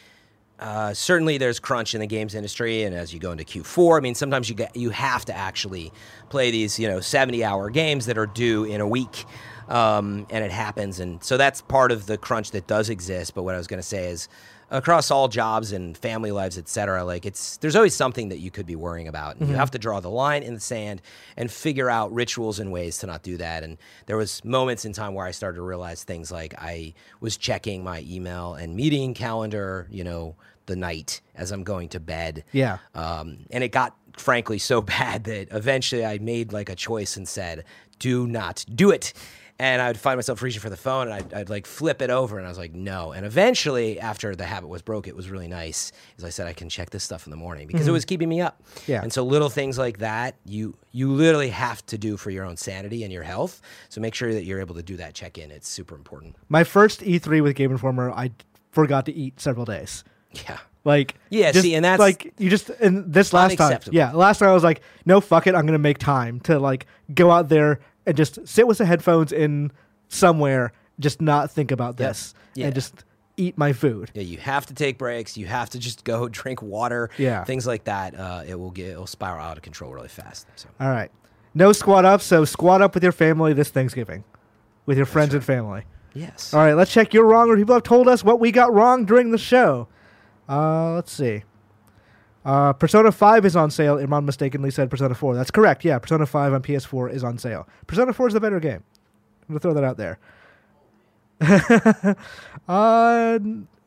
uh, certainly there's crunch in the games industry, and as you go into Q4, I mean, sometimes you get you have to actually play these you know 70 hour games that are due in a week. Um, and it happens, and so that's part of the crunch that does exist. But what I was going to say is, across all jobs and family lives, et cetera, like it's there's always something that you could be worrying about. And you have to draw the line in the sand and figure out rituals and ways to not do that. And there was moments in time where I started to realize things like I was checking my email and meeting calendar, you know, the night as I'm going to bed. Yeah. Um, and it got frankly so bad that eventually I made like a choice and said, "Do not do it." And I'd find myself reaching for the phone, and I'd, I'd like flip it over, and I was like, "No." And eventually, after the habit was broke, it was really nice. As I said, I can check this stuff in the morning because it mm-hmm. was keeping me up. Yeah. And so little things like that, you you literally have to do for your own sanity and your health. So make sure that you're able to do that check in. It's super important. My first E3 with Game Informer, I forgot to eat several days. Yeah. Like Yeah, just, see, and that's- like you just and this last time, yeah, last time I was like, no, fuck it, I'm gonna make time to like go out there and just sit with the headphones in somewhere, just not think about this, Yeah. and just eat my food. Yeah, you have to take breaks. You have to just go drink water. Yeah. things like that. Uh, it will get it will spiral out of control really fast. So All right, no squat up, so squat up with your family this Thanksgiving, with your friends and family. yes, All right, let's check your wrong, or people have told us what we got wrong during the show. Uh, let's see. Uh, Persona 5 is on sale. Imran mistakenly said Persona 4. That's correct. Yeah, Persona 5 on PS4 is on sale. Persona 4 is the better game. I'm going to throw that out there. uh,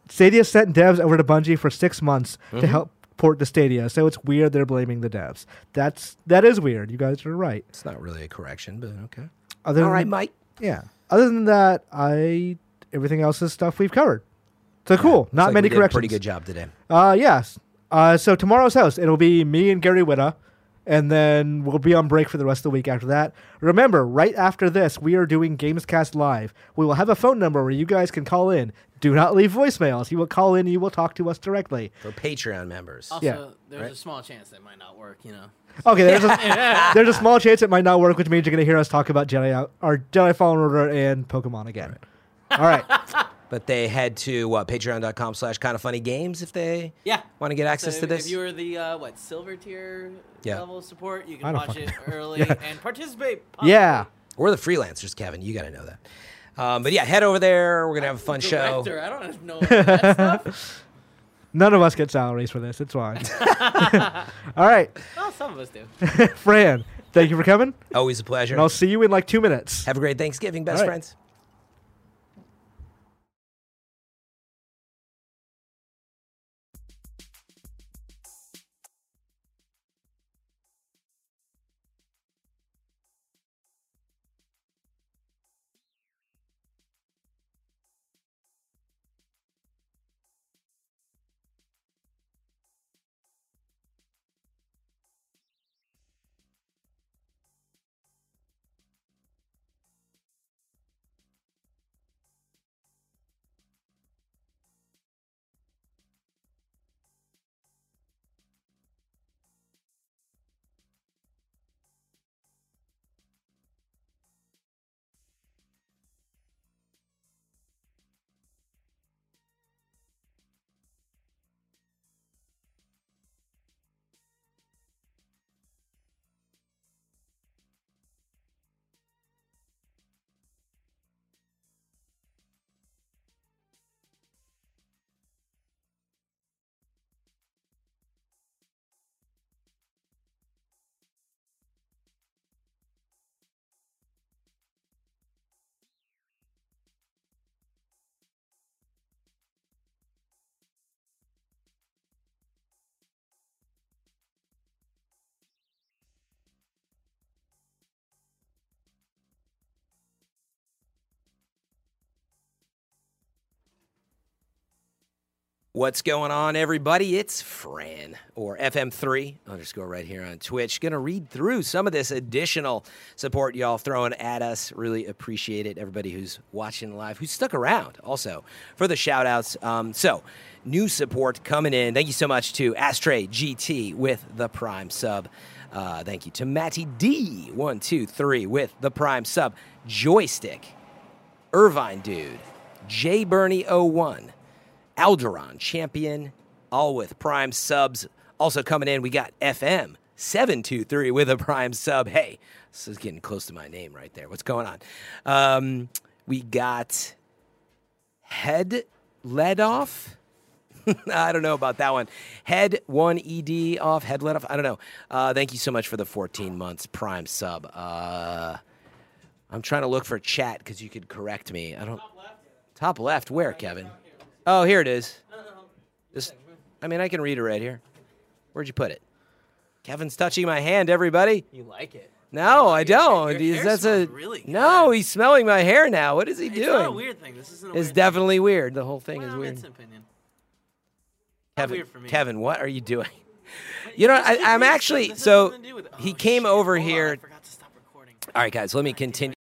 Stadia sent devs over to Bungie for six months to help port to Stadia, so it's weird they're blaming the devs. That's that is weird. You guys are right. it's not really a correction, but okay. Other All than, Mike. yeah. Other than that, I everything else is stuff we've covered. So cool. Looks Not like many corrections. Pretty good job today. Uh, yes. Uh, so tomorrow's host, it'll be me and Gary Whitta, and then we'll be on break for the rest of the week after that. Remember, right after this, we are doing Gamescast Live. We will have a phone number where you guys can call in. Do not leave voicemails. You will call in and you will talk to us directly. For Patreon members. Also, Yeah. there's Right. a small chance that might not work. You know. Okay, there's a, there's a small chance it might not work, which means you're going to hear us talk about Jedi out, or Jedi Fallen Order and Pokemon again. All right. But they head to what patreon.com slash kind of funny games if they Yeah. want to get access So to if- this. If you are the uh, what silver tier Yeah. level of support, you can don't watch it early Yeah. and participate. Yeah. We're the freelancers, Kevin. You got to know that. Um, but yeah, head over there. We're gonna have a fun show. I don't know that stuff. None of us get salaries for this. It's fine. All right. Well, some of us do. Fran, thank you for coming. Always a pleasure. And I'll see you in like two minutes. Have a great Thanksgiving, best All right. friends. What's going on, everybody? It's Fran or FM3 underscore right here on Twitch. Gonna read through some of this additional support y'all throwing at us. Really appreciate it. Everybody who's watching live, who's stuck around also for the shout outs. Um, so, new support coming in. Thank you so much to Astray GT with the Prime sub. Uh, thank you to Matty D123 with the Prime sub. Joystick, Irvine Dude, J Bernie 01. Alderon champion, all with prime subs. Also coming in, we got FM 723 with a prime sub. Hey, this is getting close to my name right there. What's going on? Um, we got Head Led Off. I don't know about that one. Head one ed off. Head let off. I don't know. Uh, thank you so much for the 14 months prime sub. Uh, I'm trying to look for chat because you could correct me. I don't. Top left. Where, Kevin? Oh, here it is. This, I mean, I can read it right here. Where'd you put it? Kevin's touching my hand. Everybody. You like it? No, I don't. your that's a really no. He's smelling my hair now. What is he It's doing? not a weird thing. This isn't a It's definitely weird. The whole thing thing. is weird. It's opinion. Kevin, weird for me. Kevin, what are you doing? You know, I, I'm actually so nothing to do with it. Oh, he Oh, came over Hold on, I here. forgot to stop recording. All right, guys, let me continue.